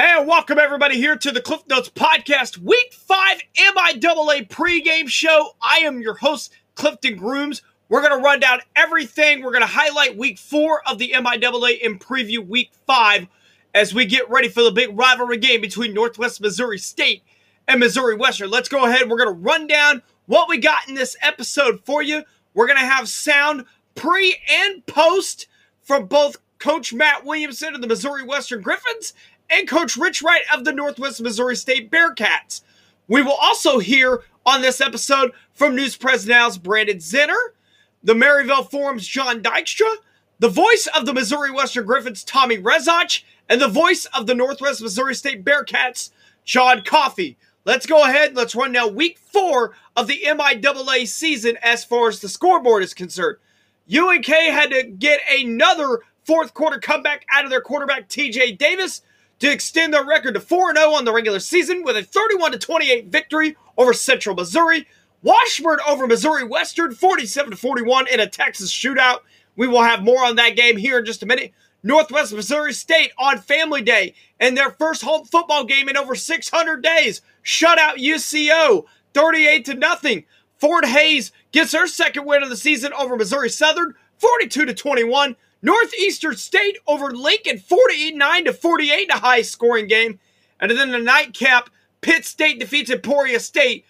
And welcome everybody here to the Cliff Notes Podcast, Week 5 MIAA pregame show. I am your host, Clifton Grooms. We're going to run down everything. We're going to highlight Week 4 of the MIAA and preview Week 5 as we get ready for the big rivalry game between Northwest Missouri State and Missouri Western. Let's go ahead. We're going to run down what we got in this episode for you. We're going to have sound pre and post from both Coach Matt Williamson of the Missouri Western Griffins and Coach Rich Wright of the Northwest Missouri State Bearcats. We will also hear on this episode from News Press Now's Brandon Zinner, the Maryville Forum's John Dykstra, the voice of the Missouri Western Griffins, Tommy Rezach, and the voice of the Northwest Missouri State Bearcats, John Coffey. Let's go ahead. Let's run now week four of the MIAA season as far as the scoreboard is concerned. UNK had to get another fourth quarter comeback out of their quarterback, TJ Davis, to extend their record to 4 0 on the regular season with a 31 28 victory over Central Missouri. Washburn over Missouri Western 47 41 in a Texas shootout. We will have more on that game here in just a minute. Northwest Missouri State on Family Day and their first home football game in over 600 days. Shut out UCO 38 to nothing. Fort Hays gets her second win of the season over Missouri Southern 42 to 21. Northeastern State over Lincoln 49 to 48 in a high scoring game. And then the nightcap, Pitt State defeats Emporia State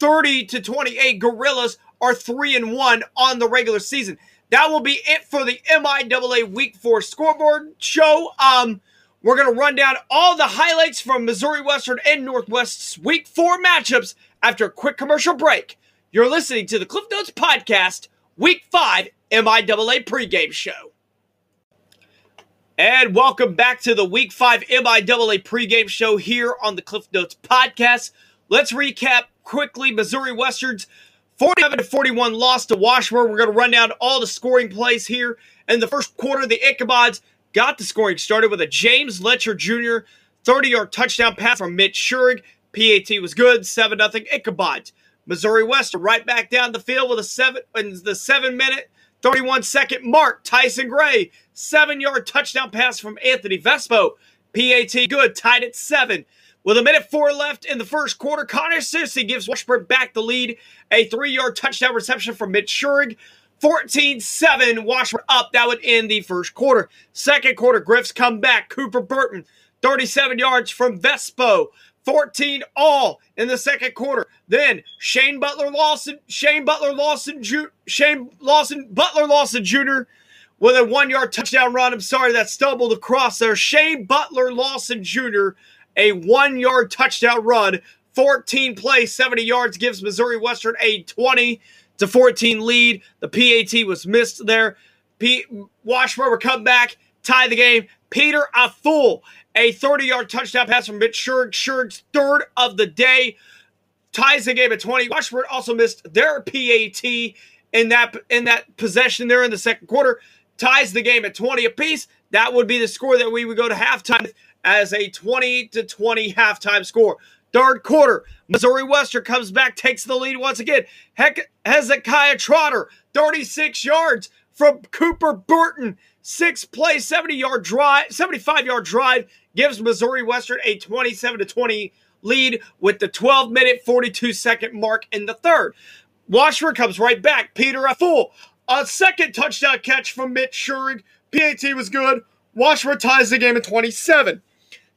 30 to 28. Gorillas are 3 and 1 on the regular season. That will be it for the MIAA Week 4 scoreboard show. Um, we're going to run down all the highlights from Missouri Western and Northwest's Week 4 matchups after a quick commercial break. You're listening to the Cliff Notes Podcast, Week 5 MIAA pregame show. And welcome back to the Week 5 MIAA pregame show here on the Cliff Notes podcast. Let's recap quickly Missouri Western's 47 to 41 loss to Washburn. We're going to run down all the scoring plays here. In the first quarter, the Ichabods got the scoring started with a James Letcher Jr. 30 yard touchdown pass from Mitch Schurig. PAT was good, 7 0 Ichabods. Missouri Western right back down the field with a seven in the seven minute 31 second mark. Tyson Gray, seven yard touchdown pass from Anthony Vespo. PAT good, tied at seven. With a minute four left in the first quarter, Connor Susie gives Washburn back the lead. A three yard touchdown reception from Mitch Schurig. 14 7, Washburn up. That would end the first quarter. Second quarter, Griffs come back. Cooper Burton, 37 yards from Vespo. 14 all in the second quarter. Then Shane Butler Lawson, Shane Butler Lawson, Ju- Shane Lawson, Butler Lawson Jr. with a one yard touchdown run. I'm sorry that stumbled across there. Shane Butler Lawson Jr. a one yard touchdown run. 14 plays, 70 yards gives Missouri Western a 20 to 14 lead. The PAT was missed there. P- Washburn come back, tie the game. Peter Afool a 30 yard touchdown pass from Mitch Schurig. Schurig's third of the day ties the game at 20. Washburn also missed their PAT in that in that possession there in the second quarter. Ties the game at 20 apiece. That would be the score that we would go to halftime as a 20 to 20 halftime score. Third quarter, Missouri Western comes back, takes the lead once again. Heck, Hezekiah Trotter, 36 yards from Cooper Burton. Six play, 70 yard drive, 75 yard drive gives Missouri Western a 27 to 20 lead with the 12 minute 42 second mark in the third. Washburn comes right back. Peter Afool, a second touchdown catch from Mitch Schurig. PAT was good. Washburn ties the game at 27.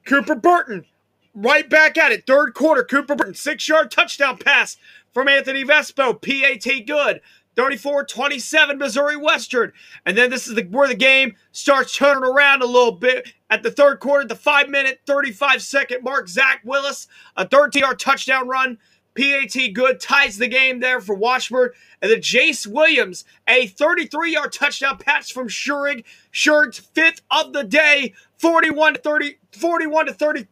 Cooper Burton, right back at it. Third quarter, Cooper Burton, six yard touchdown pass from Anthony Vespo. PAT good. 34 27 Missouri Western. And then this is the, where the game starts turning around a little bit. At the third quarter, the five minute, 35 second mark, Zach Willis, a 13 yard touchdown run. PAT good ties the game there for Washburn. And then Jace Williams, a 33 yard touchdown pass from Schurig. Schurig's fifth of the day, 41 to 30, 41 to 30,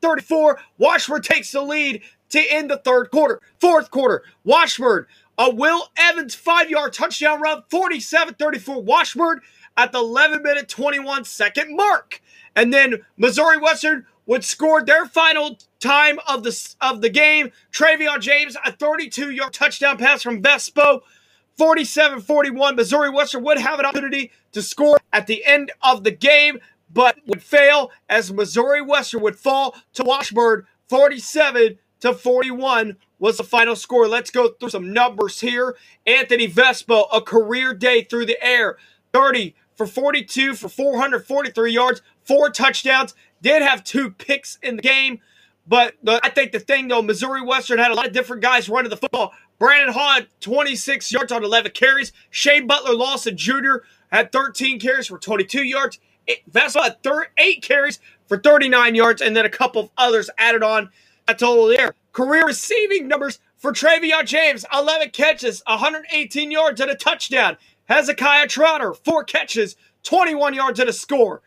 34. Washburn takes the lead to end the third quarter. Fourth quarter, Washburn a Will Evans five yard touchdown run, 47 34 Washburn at the 11 minute 21 second mark. And then Missouri Western would score their final time of the, of the game. Travion James, a 32 yard touchdown pass from Vespo. 47 41. Missouri Western would have an opportunity to score at the end of the game, but would fail as Missouri Western would fall to Washburn 47 to 41 was the final score. Let's go through some numbers here. Anthony Vespo, a career day through the air, 30 for 42 for 443 yards, four touchdowns. Did have two picks in the game, but the, I think the thing though, Missouri Western had a lot of different guys running the football. Brandon Hall 26 yards on 11 carries. Shane Butler Lawson Jr. had 13 carries for 22 yards. Vespo had thir- eight carries for 39 yards, and then a couple of others added on total there. Career receiving numbers for Travion James 11 catches, 118 yards, and a touchdown. Hezekiah Trotter, four catches, 21 yards, and a score.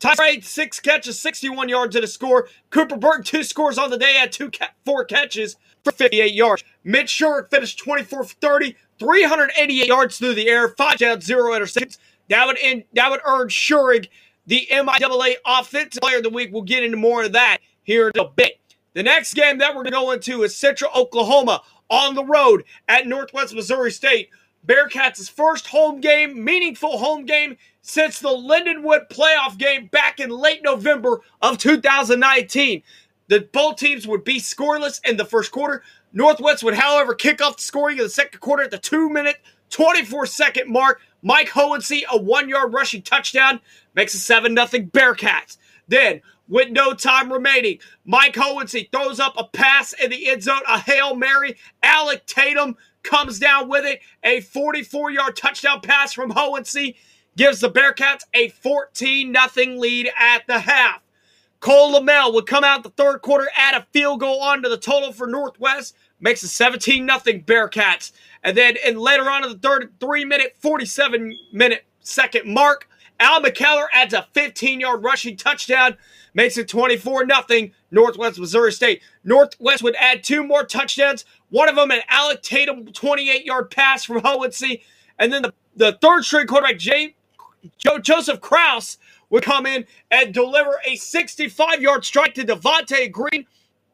Ty six catches, 61 yards, and a score. Cooper Burton, two scores on the day, had two ca- four catches for 58 yards. Mitch Schurig finished 24 for 30, 388 yards through the air, five touchdowns, zero interceptions. That would, end, that would earn Schurig the MIAA Offensive Player of the Week. We'll get into more of that here in a bit. The next game that we're going to go into is Central Oklahoma on the road at Northwest Missouri State. Bearcats' first home game, meaningful home game since the Lindenwood playoff game back in late November of 2019. The both teams would be scoreless in the first quarter. Northwest would, however, kick off the scoring in the second quarter at the two minute, 24 second mark. Mike Hohensee, a one yard rushing touchdown, makes a 7 0 Bearcats. Then with no time remaining. Mike Hohensee throws up a pass in the end zone, a Hail Mary. Alec Tatum comes down with it. A 44 yard touchdown pass from Hohensee gives the Bearcats a 14 0 lead at the half. Cole Lamel would come out the third quarter, add a field goal onto the total for Northwest, makes it 17 0 Bearcats. And then in later on in the third, three minute, 47 minute second mark, Al McKellar adds a 15 yard rushing touchdown makes it 24 0 Northwest Missouri State. Northwest would add two more touchdowns, one of them an Alec Tatum 28 yard pass from Hohensee. And then the, the third string quarterback, Jay, Joe, Joseph Kraus, would come in and deliver a 65 yard strike to Devontae Green.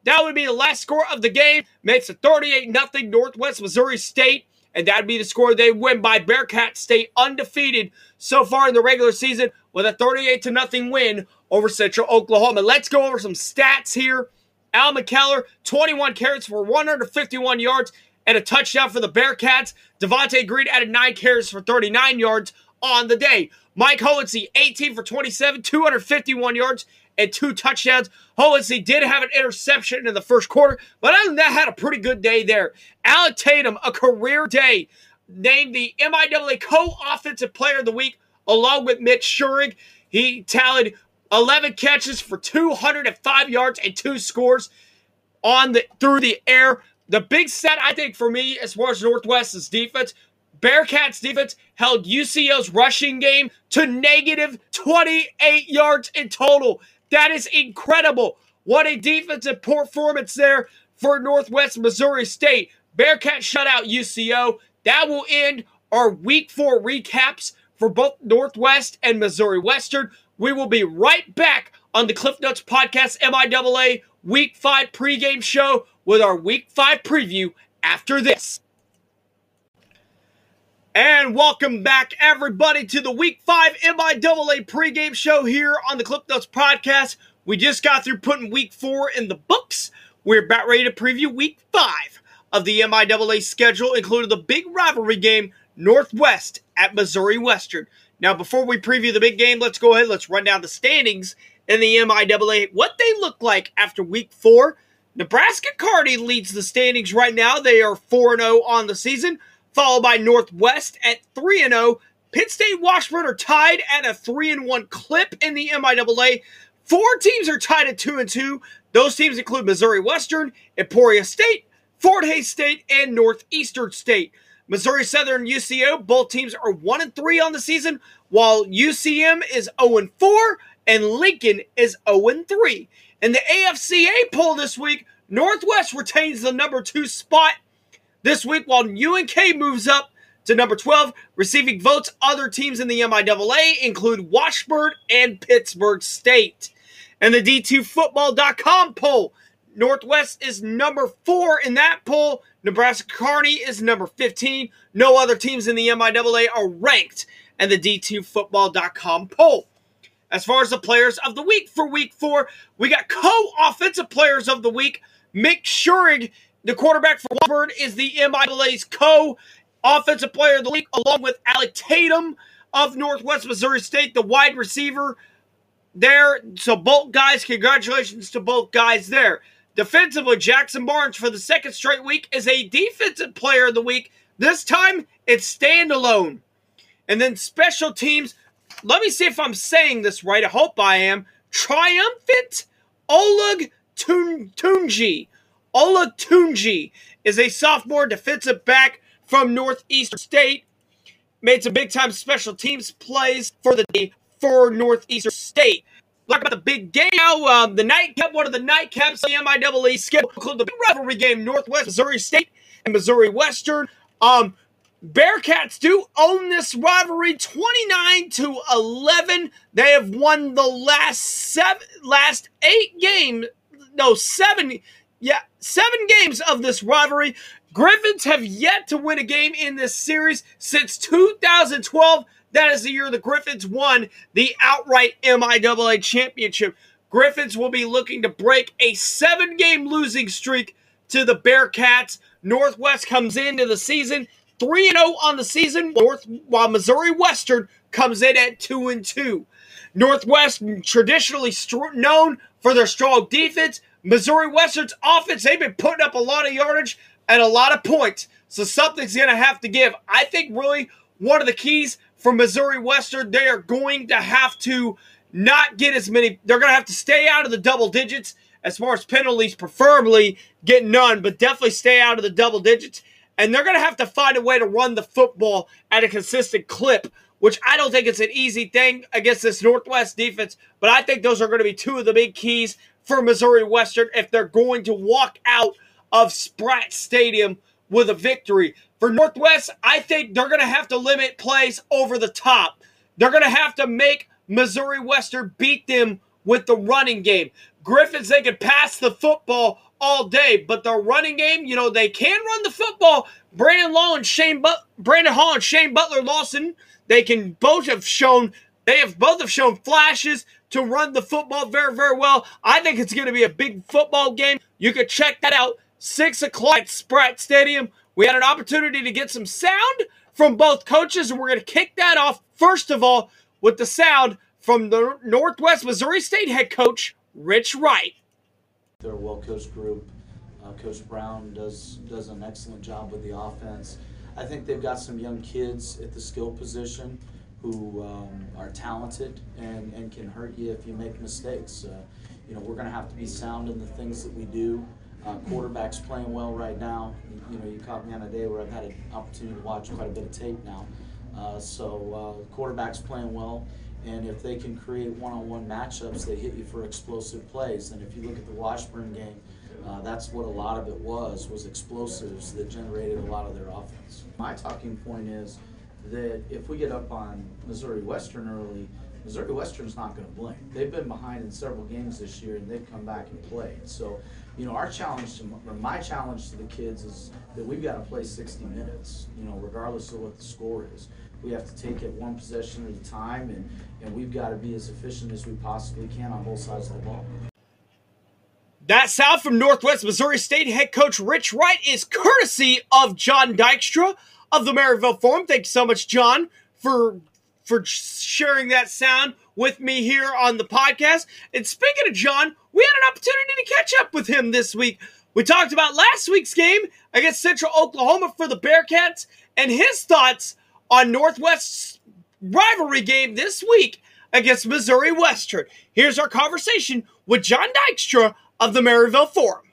That would be the last score of the game. Makes it 38 0 Northwest Missouri State. And that'd be the score they win by Bearcats stay undefeated so far in the regular season with a 38 to nothing win over Central Oklahoma. Let's go over some stats here. Al McKellar, 21 carries for 151 yards and a touchdown for the Bearcats. Devontae Green added 9 carries for 39 yards on the day. Mike Hohensee, 18 for 27, 251 yards and two touchdowns. Hohensee did have an interception in the first quarter, but other than that, had a pretty good day there. Alec Tatum, a career day, named the MIAA Co-Offensive Player of the Week along with Mitch Schurig. He tallied 11 catches for 205 yards and two scores on the through the air. The big set, I think, for me, as far as Northwest's defense, Bearcats defense held UCO's rushing game to negative 28 yards in total. That is incredible. What a defensive performance there for Northwest Missouri State. Bearcats shut out UCO. That will end our week four recaps for both Northwest and Missouri Western. We will be right back on the Cliff Notes Podcast MIAA Week 5 pregame show with our Week 5 preview after this. And welcome back, everybody, to the Week 5 MIAA pregame show here on the Cliff Notes Podcast. We just got through putting Week 4 in the books. We're about ready to preview Week 5 of the MIAA schedule, including the big rivalry game, Northwest at Missouri Western. Now, before we preview the big game, let's go ahead. Let's run down the standings in the MIAA. What they look like after week four. Nebraska Kearney leads the standings right now. They are 4 0 on the season, followed by Northwest at 3 0. Pitt State Washburn are tied at a 3 1 clip in the MIAA. Four teams are tied at 2 and 2. Those teams include Missouri Western, Emporia State, Fort Hays State, and Northeastern State. Missouri Southern UCO, both teams are 1 and 3 on the season, while UCM is 0 and 4 and Lincoln is 0 and 3. In the AFCA poll this week, Northwest retains the number 2 spot this week while UNK moves up to number 12, receiving votes other teams in the MIAA include Washburn and Pittsburgh State. And the D2Football.com poll, Northwest is number 4 in that poll, Nebraska Kearney is number 15. No other teams in the MIAA are ranked in the D2Football.com poll. as far as the players of the week for week four. We got co offensive players of the week. Mick Schurig, the quarterback for Washburn, is the MIAA's co offensive player of the week, along with Alec Tatum of Northwest Missouri State, the wide receiver there. So, both guys, congratulations to both guys there. Defensively, Jackson Barnes for the second straight week is a defensive player of the week. This time, it's standalone. And then special teams, let me see if I'm saying this right. I hope I am. Triumphant Oleg Tunji. Oleg Tunji is a sophomore defensive back from Northeastern State. Made some big time special teams plays for the day for Northeastern State. Talk about the big game now. Um, the nightcap, one of the nightcaps the MIAA schedule, the big rivalry game, Northwest Missouri State and Missouri Western. Um, Bearcats do own this rivalry 29 to 11. They have won the last seven last 8 games. No, 7 yeah, 7 games of this rivalry. Griffins have yet to win a game in this series since 2012. That is the year the Griffins won the outright MIAA championship. Griffins will be looking to break a 7-game losing streak to the Bearcats. Northwest comes into the season 3 0 on the season, North, while Missouri Western comes in at 2 and 2. Northwest traditionally known for their strong defense. Missouri Western's offense, they've been putting up a lot of yardage and a lot of points. So something's going to have to give. I think really one of the keys for Missouri Western, they are going to have to not get as many, they're going to have to stay out of the double digits as far as penalties, preferably get none, but definitely stay out of the double digits and they're going to have to find a way to run the football at a consistent clip, which I don't think it's an easy thing against this Northwest defense, but I think those are going to be two of the big keys for Missouri Western if they're going to walk out of Spratt Stadium with a victory. For Northwest, I think they're going to have to limit plays over the top. They're going to have to make Missouri Western beat them with the running game. Griffins, they can pass the football all day. But the running game, you know, they can run the football. Brandon Law and Shane but- Brandon Hall and Shane Butler Lawson, they can both have shown they have both have shown flashes to run the football very, very well. I think it's going to be a big football game. You can check that out. Six o'clock at Spratt Stadium. We had an opportunity to get some sound from both coaches, and we're going to kick that off first of all with the sound from the Northwest Missouri State head coach Rich Wright. They're a well-coached group. Uh, Coach Brown does does an excellent job with the offense. I think they've got some young kids at the skill position who um, are talented and, and can hurt you if you make mistakes. Uh, you know, we're going to have to be sound in the things that we do. Uh, quarterback's playing well right now. You, know, you caught me on a day where I've had an opportunity to watch quite a bit of tape now. Uh, so uh, quarterback's playing well. And if they can create one-on-one matchups, they hit you for explosive plays. And if you look at the Washburn game, uh, that's what a lot of it was, was explosives that generated a lot of their offense. My talking point is that if we get up on Missouri Western early, Missouri Western's not going to blink. They've been behind in several games this year, and they've come back and played. So, you know, our challenge, to, or my challenge to the kids is that we've got to play 60 minutes, you know, regardless of what the score is. We have to take it one possession at a time, and, and we've got to be as efficient as we possibly can on both sides of the ball. That sound from Northwest Missouri State head coach Rich Wright is courtesy of John Dykstra of the Maryville Forum. Thank you so much, John, for for sharing that sound with me here on the podcast. And speaking of John, we had an opportunity to catch up with him this week. We talked about last week's game against Central Oklahoma for the Bearcats and his thoughts on Northwest's rivalry game this week against Missouri Western. Here's our conversation with John Dykstra of the Maryville Forum.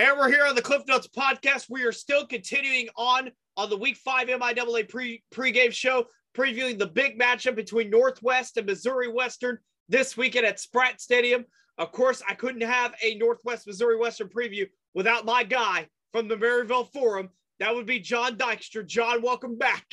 And we're here on the Cliff Notes podcast. We are still continuing on on the Week Five MIAA pre pregame show, previewing the big matchup between Northwest and Missouri Western this weekend at Spratt Stadium. Of course, I couldn't have a Northwest Missouri Western preview without my guy from the Maryville Forum. That would be John Dykstra. John, welcome back.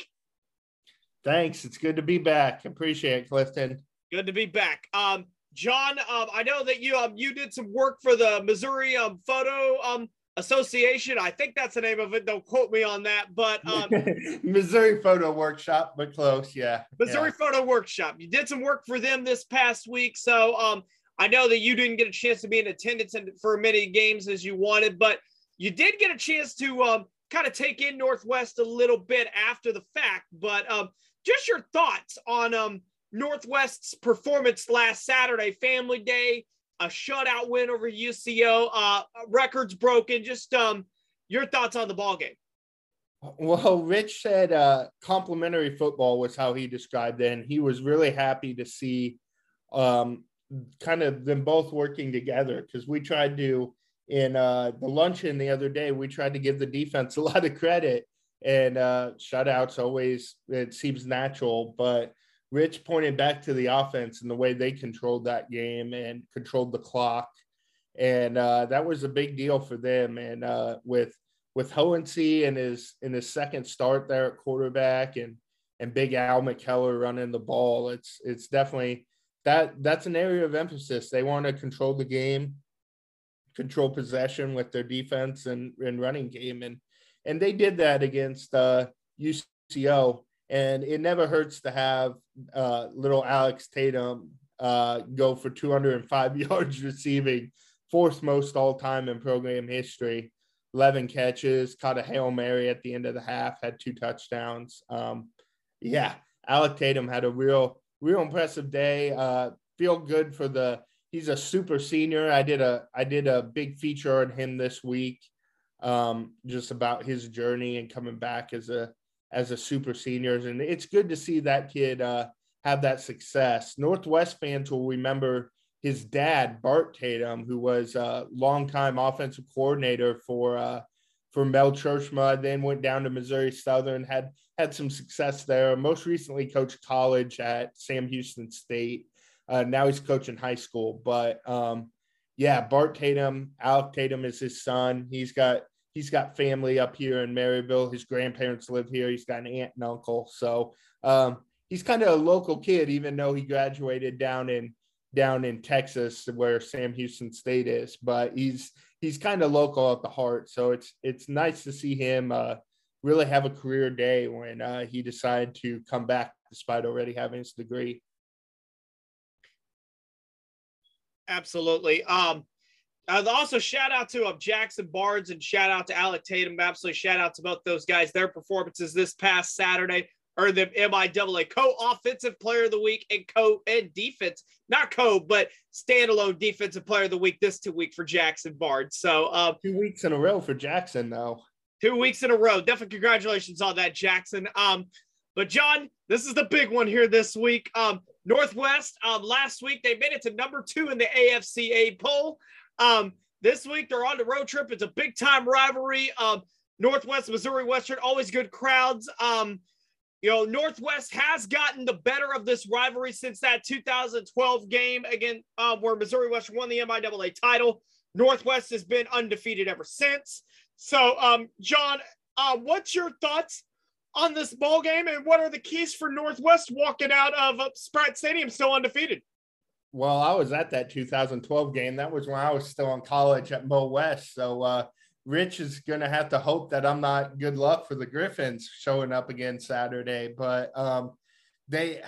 Thanks. It's good to be back. Appreciate it, Clifton. Good to be back. Um, John, um, I know that you um, you did some work for the Missouri um, photo um, Association. I think that's the name of it. Don't quote me on that. But um, Missouri Photo Workshop, but close. Yeah. Missouri yeah. Photo Workshop. You did some work for them this past week. So um, I know that you didn't get a chance to be in attendance for many games as you wanted, but you did get a chance to um, kind of take in Northwest a little bit after the fact. But um, just your thoughts on um, Northwest's performance last Saturday, Family Day a shutout win over UCO, uh, records broken. Just um, your thoughts on the ball game. Well, Rich said uh, complimentary football was how he described it, and he was really happy to see um, kind of them both working together because we tried to in uh, the luncheon the other day we tried to give the defense a lot of credit and uh, shutouts always it seems natural, but Rich pointed back to the offense and the way they controlled that game and controlled the clock, and uh, that was a big deal for them. And uh, with with Hohensee and his in his second start there at quarterback and and Big Al McKellar running the ball, it's it's definitely that that's an area of emphasis. They want to control the game, control possession with their defense and, and running game, and and they did that against uh, UCO and it never hurts to have uh, little Alec Tatum uh, go for 205 yards receiving, fourth most all time in program history. 11 catches, caught a Hail Mary at the end of the half, had two touchdowns. Um, yeah, Alec Tatum had a real, real impressive day. Uh, feel good for the, he's a super senior. I did a, I did a big feature on him this week, um, just about his journey and coming back as a, as a super seniors. And it's good to see that kid uh, have that success. Northwest fans will remember his dad, Bart Tatum, who was a longtime offensive coordinator for uh, for Mel Tjeerdsma, then went down to Missouri Southern, had had some success there. Most recently coached college at Sam Houston State. Uh, now he's coaching high school. But um, yeah, Bart Tatum, Alec Tatum is his son. He's got he's got family up here in Maryville. His grandparents live here. He's got an aunt and uncle. So um, he's kind of a local kid, even though he graduated down in down in Texas where Sam Houston State is. But he's he's kind of local at the heart. So it's it's nice to see him uh, really have a career day when uh, he decided to come back despite already having his degree. Absolutely. Um, uh, also, shout out to uh, Jackson Barnes and shout out to Alec Tatum. Absolutely, shout out to both those guys. Their performances this past Saturday are the MIAA co-offensive player of the week and co and defense, not co, but standalone defensive player of the week this two week for Jackson Barnes. So um, two weeks in a row for Jackson, though. Two weeks in a row. Definitely congratulations on that, Jackson. Um, but John, this is the big one here this week. Um, Northwest. Um, last week they made it to number two in the AFCA poll. Um, this week they're on the road trip. It's a big time rivalry. Um, Northwest, Missouri Western, always good crowds. Um, you know, Northwest has gotten the better of this rivalry since that 2012 game again, uh, where Missouri Western won the MIAA title. Northwest has been undefeated ever since. So, um, John, uh, what's your thoughts on this ball game, and what are the keys for Northwest walking out of uh, Spratt Stadium still undefeated? Well, I was at that 2012 game. That was when I was still in college at Mo West. So uh, Rich is going to have to hope that I'm not good luck for the Griffins showing up again Saturday. But um, they,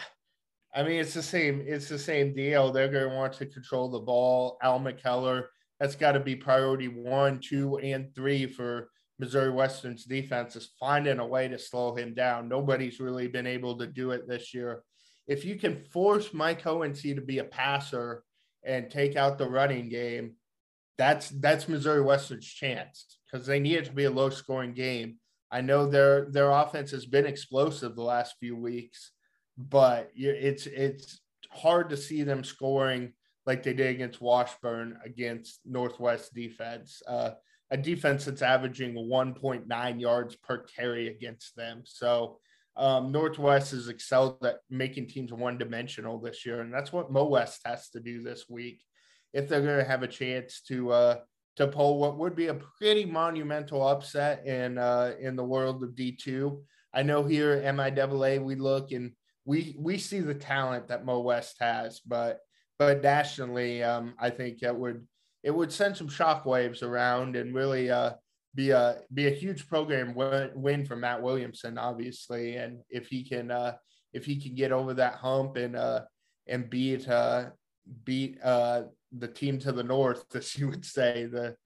I mean, it's the same. It's the same deal. They're going to want to control the ball. Al McKellar, that's got to be priority one, two, and three for Missouri Western's defense is finding a way to slow him down. Nobody's really been able to do it this year if you can force Mike Hohensee to be a passer and take out the running game, that's that's Missouri Western's chance because they need it to be a low scoring game. I know their their offense has been explosive the last few weeks, but it's it's hard to see them scoring like they did against Washburn against Northwest defense, uh, a defense that's averaging 1.9 yards per carry against them. So um, Northwest has excelled at making teams one dimensional this year, and that's what Mo West has to do this week if they're going to have a chance to uh, to pull what would be a pretty monumental upset in uh, in the world of D two. I know here at MIAA we look and we we see the talent that Mo West has, but but nationally, um, I think that would it would send some shockwaves around and really uh, be a be a huge program win, for Matt Williamson, obviously. And if he can uh, if he can get over that hump and uh, and beat uh, beat uh, the team to the north, as you would say, the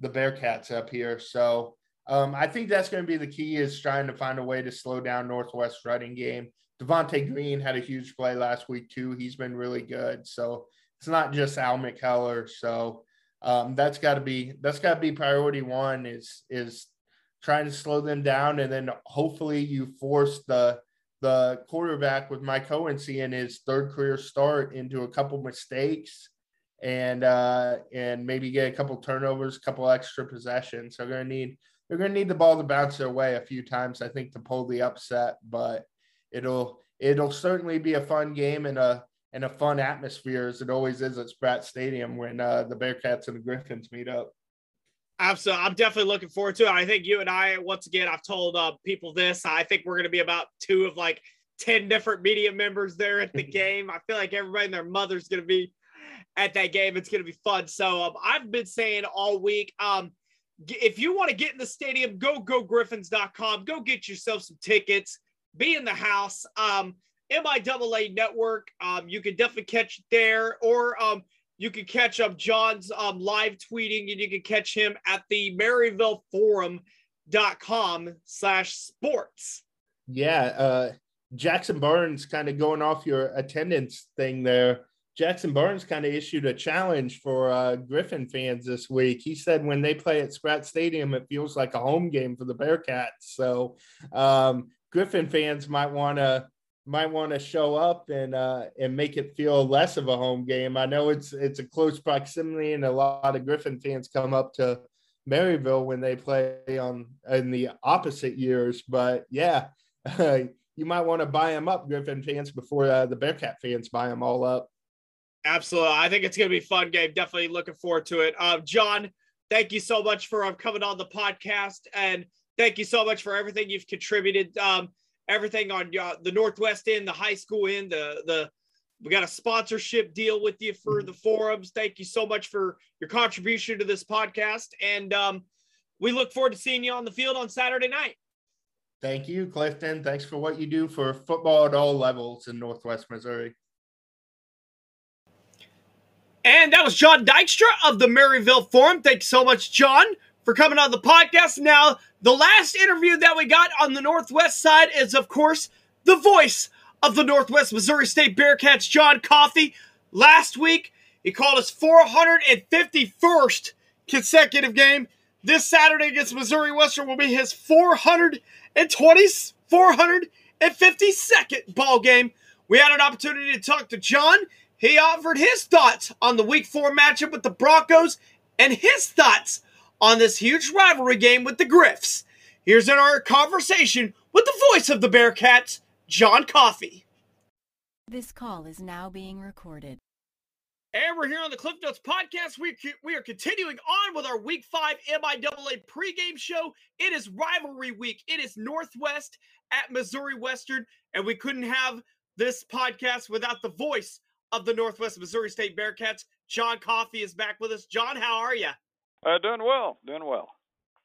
the Bearcats up here. So um, I think that's going to be the key is trying to find a way to slow down Northwest running game. Devontae Green had a huge play last week too. He's been really good. So it's not just Al McKellar. So um, that's got to be that's got to be priority one is is trying to slow them down, and then hopefully you force the the quarterback with Mike Hohensee in his third career start into a couple mistakes and uh, and maybe get a couple turnovers, a couple extra possessions. So they're gonna need they're gonna need the ball to bounce their way a few times, I think, to pull the upset. But it'll it'll certainly be a fun game and a and a fun atmosphere as it always is at Spratt Stadium when uh, the Bearcats and the Griffins meet up. Absolutely. I'm definitely looking forward to it. I think you and I, once again, I've told uh, people this. I think we're going to be about two of like 10 different media members there at the game. I feel like everybody and their mother's going to be at that game. It's going to be fun. So um, I've been saying all week, um, if you want to get in the stadium, go gogriffins.com. Go get yourself some tickets. Be in the house. Um, MIAA Network. Um, you can definitely catch it there, or um, you can catch up John's um, live tweeting, and you can catch him at the MaryvilleForum.com slash sports. Yeah, uh, Jackson Barnes kind of going off your attendance thing there. Jackson Barnes kind of issued a challenge for uh, Griffin fans this week. He said when they play at Spratt Stadium, it feels like a home game for the Bearcats. So um, Griffin fans might want to might want to show up and uh, and make it feel less of a home game. I know it's it's a close proximity, and a lot of Griffin fans come up to Maryville when they play on in the opposite years. But yeah, you might want to buy them up, Griffin fans, before uh, the Bearcat fans buy them all up. Absolutely, I think it's going to be fun game. Definitely looking forward to it. Uh, John, thank you so much for um, coming on the podcast, and thank you so much for everything you've contributed. Um, everything on uh, the Northwest end, the high school end, the the we got a sponsorship deal with you for mm-hmm. the forums. Thank you so much for your contribution to this podcast, and um, we look forward to seeing you on the field on Saturday night. Thank you, Clifton. Thanks for what you do for football at all levels in Northwest Missouri. And that was John Dykstra of the Maryville Forum. Thank you so much, John, for coming on the podcast. Now, the last interview that we got on the Northwest side is, of course, the voice of the Northwest Missouri State Bearcats, John Coffey. Last week, he called his 451st consecutive game. This Saturday against Missouri Western will be his 420th, 452nd ball game. We had an opportunity to talk to John. He offered his thoughts on the Week 4 matchup with the Broncos and his thoughts on this huge rivalry game with the Griffs. Here's in our conversation with the voice of the Bearcats, John Coffey. This call is now being recorded. And we're here on the Cliff Notes podcast. We, we are continuing on with our Week 5 MIAA pregame show. It is rivalry week. It is Northwest at Missouri Western. And we couldn't have this podcast without the voice of the Northwest Missouri State Bearcats. John Coffey is back with us. John, how are you? Uh, doing well, doing well.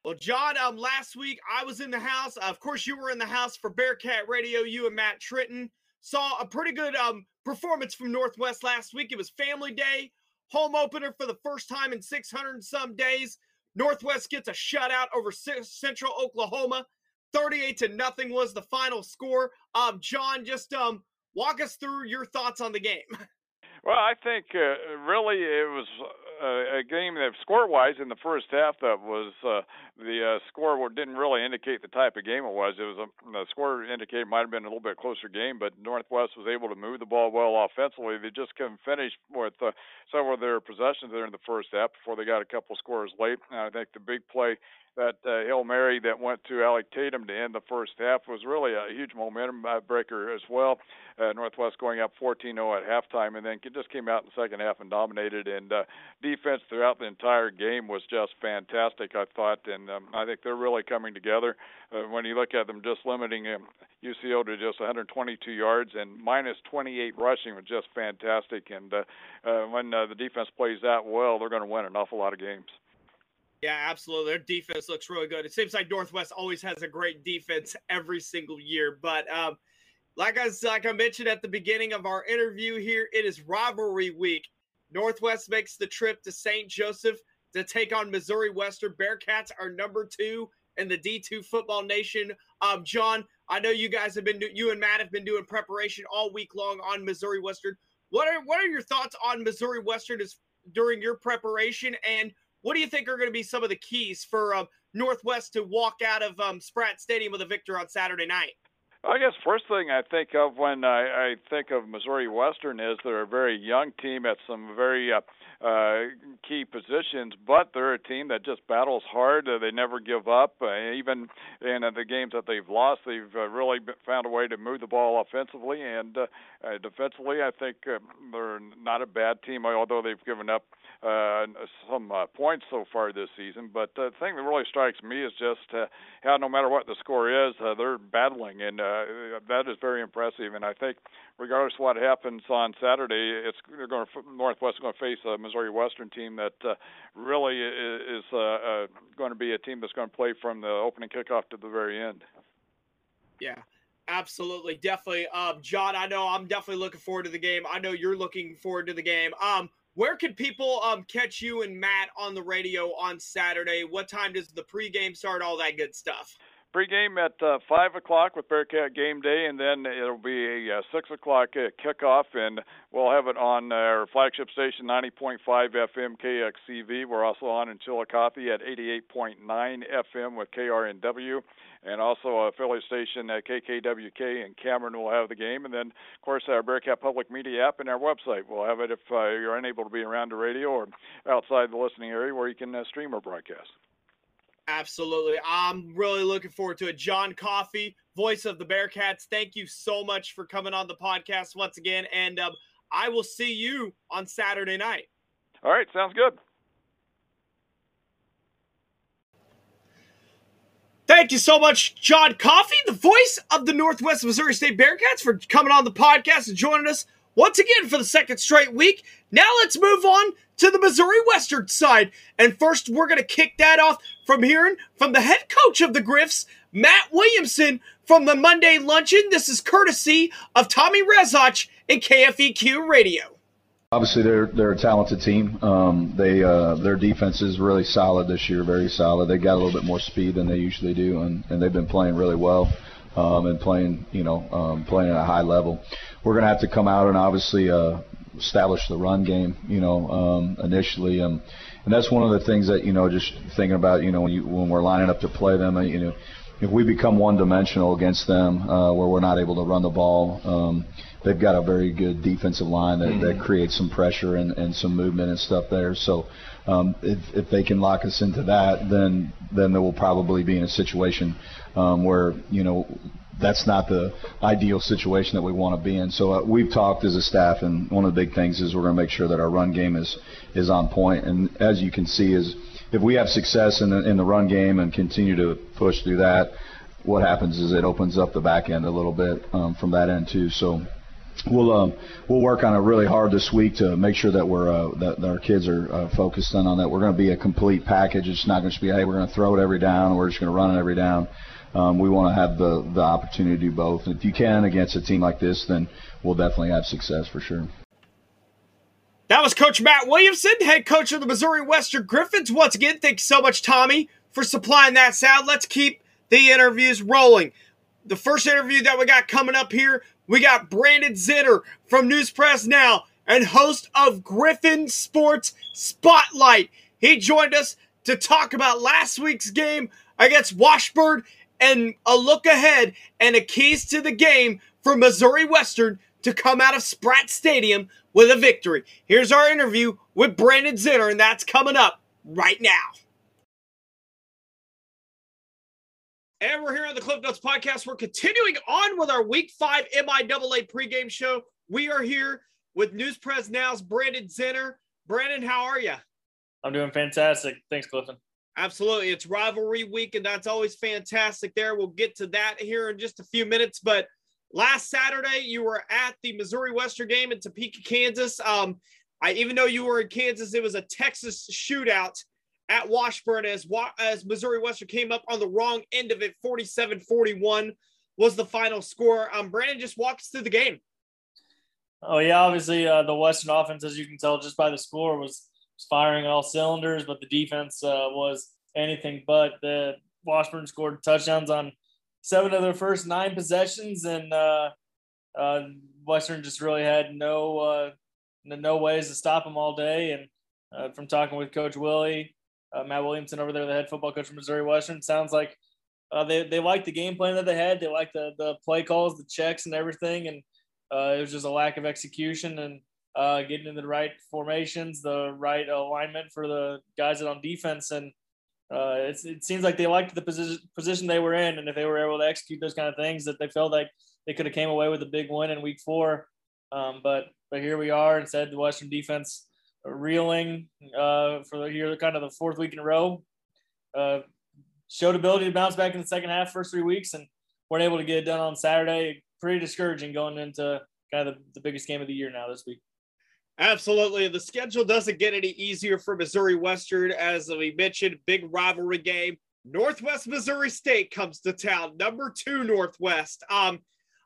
Well, John, um, last week I was in the house. Uh, of course, you were in the house for Bearcat Radio. You and Matt Tritton saw a pretty good um performance from Northwest last week. It was Family Day, home opener for the first time in 600 and some days. Northwest gets a shutout over Central Oklahoma. 38 to nothing was the final score. Um, John, just um, walk us through your thoughts on the game. Well, I think uh, really it was a, game that score-wise in the first half that was uh, the uh, score didn't really indicate the type of game it was. It was a, the score indicated might have been a little bit closer game, but Northwest was able to move the ball well offensively. They just couldn't finish with uh, several of their possessions there in the first half before they got a couple scores late. And I think the big play that uh, Hail Mary that went to Alec Tatum to end the first half was really a huge momentum breaker as well. Uh, Northwest going up 14-0 at halftime, and then just came out in the second half and dominated. And uh, defense throughout the entire game was just fantastic, I thought, and um, I think they're really coming together. Uh, when you look at them, just limiting um, UCO to just 122 yards and minus 28 rushing was just fantastic. And uh, uh, when uh, the defense plays that well, they're going to win an awful lot of games. Yeah, absolutely. Their defense looks really good. It seems like Northwest always has a great defense every single year. But um, like I like I mentioned at the beginning of our interview here, it is rivalry week. Northwest makes the trip to St. Joseph to take on Missouri Western. Bearcats are number two in the D2 football nation. Um, John, I know you guys have been you and Matt have been doing preparation all week long on Missouri Western. What are what are your thoughts on Missouri Western as during your preparation and what do you think are going to be some of the keys for um, Northwest to walk out of um, Spratt Stadium with a victory on Saturday night? I guess first thing I think of when I, I think of Missouri Western is they're a very young team at some very uh, uh, key positions, but they're a team that just battles hard. Uh, they never give up. Uh, even in uh, the games that they've lost, they've uh, really found a way to move the ball offensively and uh, uh, defensively. I think uh, they're not a bad team, although they've given up uh, some uh, points so far this season. But the thing that really strikes me is just uh, how, no matter what the score is, uh, they're battling, and uh, that is very impressive. And I think, regardless of what happens on Saturday, it's they're going to Northwest is going to face a Missouri Western team that uh, really is uh, uh, going to be a team that's going to play from the opening kickoff to the very end. Yeah. Absolutely, definitely. Um, John, I know I'm definitely looking forward to the game. I know you're looking forward to the game. Um, where can people um catch you and Matt on the radio on Saturday? What time does the pregame start? All that good stuff. Pregame at uh, five o'clock with Bearcat Game Day, and then it'll be a uh, six o'clock uh, kickoff, and we'll have it on our flagship station, 90.5 FM KXCV. We're also on in Chillicothe at 88.9 FM with KRNW, and also a affiliate station at KKWK in Cameron will have the game, and then of course our Bearcat Public Media app and our website. We'll have it if uh, you're unable to be around the radio or outside the listening area where you can uh, stream our broadcast. Absolutely. I'm really looking forward to it. John Coffey, voice of the Bearcats, thank you so much for coming on the podcast once again. And um, I will see you on Saturday night. All right. Sounds good. Thank you so much, John Coffey, the voice of the Northwest Missouri State Bearcats, for coming on the podcast and joining us once again for the second straight week. Now let's move on to the Missouri Western side. And first, we're going to kick that off from hearing from the head coach of the Griffs, Matt Williamson, from the Monday Luncheon. This is courtesy of Tommy Rezach and KFEQ Radio. Obviously, they're they're a talented team. Um, they uh, their defense is really solid this year, very solid. They got a little bit more speed than they usually do, and, and they've been playing really well um, and playing you know um, playing at a high level. We're going to have to come out and obviously uh, establish the run game, you know, um, initially. Um, and that's one of the things that you know, just thinking about, you know, when you when we're lining up to play them, uh, you know, if we become one-dimensional against them, uh, where we're not able to run the ball, um, they've got a very good defensive line that, mm-hmm. that creates some pressure and, and some movement and stuff there. So um, if if they can lock us into that, then then they will probably be in a situation um, where you know that's not the ideal situation that we want to be in. So uh, we've talked as a staff, and one of the big things is we're going to make sure that our run game is is on point. And as you can see, is if we have success in the, in the run game and continue to push through that, what happens is it opens up the back end a little bit um, from that end too. So we'll um, we'll work on it really hard this week to make sure that we're uh, that, our kids are uh, focused in on that. We're going to be a complete package. It's not going to be hey we're going to throw it every down. We're just going to run it every down. Um, we want to have the the opportunity to do both. If you can against a team like this, then we'll definitely have success for sure. That was Coach Matt Williamson, head coach of the Missouri Western Griffins. Once again, thanks so much, Tommy, for supplying that sound. Let's keep the interviews rolling. The first interview that we got coming up here, we got Brandon Zinner from News Press Now and host of Griffin Sports Spotlight. He joined us to talk about last week's game against Washburn and a look ahead and a keys to the game for Missouri Western to come out of Spratt Stadium with a victory. Here's our interview with Brandon Zinner, and that's coming up right now. And we're here on the Cliff Notes podcast. We're continuing on with our Week Five MIAA pregame show. We are here with News Press Now's Brandon Zinner. Brandon, how are you? I'm doing fantastic. Thanks, Clifton. Absolutely. It's rivalry week, and that's always fantastic there. We'll get to that here in just a few minutes. But last Saturday, you were at the Missouri Western game in Topeka, Kansas. Um, I even though you were in Kansas, it was a Texas shootout at Washburn as, as Missouri Western came up on the wrong end of it. 47 41 was the final score. Um, Brandon, just walk us through the game. Oh, yeah. Obviously, uh, the Western offense, as you can tell just by the score, was, was firing all cylinders, but the defense uh, was anything but. The Washburn scored touchdowns on seven of their first nine possessions, and uh, uh Western just really had no uh, no ways to stop them all day. And uh, from talking with Coach Willie, uh, Matt Williamson over there, the head football coach from Missouri Western. Sounds like they they like the game plan that they had. They liked the the play calls, the checks, and everything. And it was just a lack of execution and uh, getting in the right formations, the right alignment for the guys that on defense. And uh, it seems like they liked the position position they were in, and if they were able to execute those kind of things, that they felt like they could have came away with a big win in Week Four. Um, but but here we are. Instead, the Western defense reeling uh, for the kind of the fourth week in a row. Uh, showed ability to bounce back in the second half, first three weeks, and weren't able to get it done on Saturday. Pretty discouraging going into kind of the, the biggest game of the year now this week. Absolutely. The schedule doesn't get any easier for Missouri Western. As we mentioned, big rivalry game. Northwest Missouri State comes to town, number two Northwest. Um,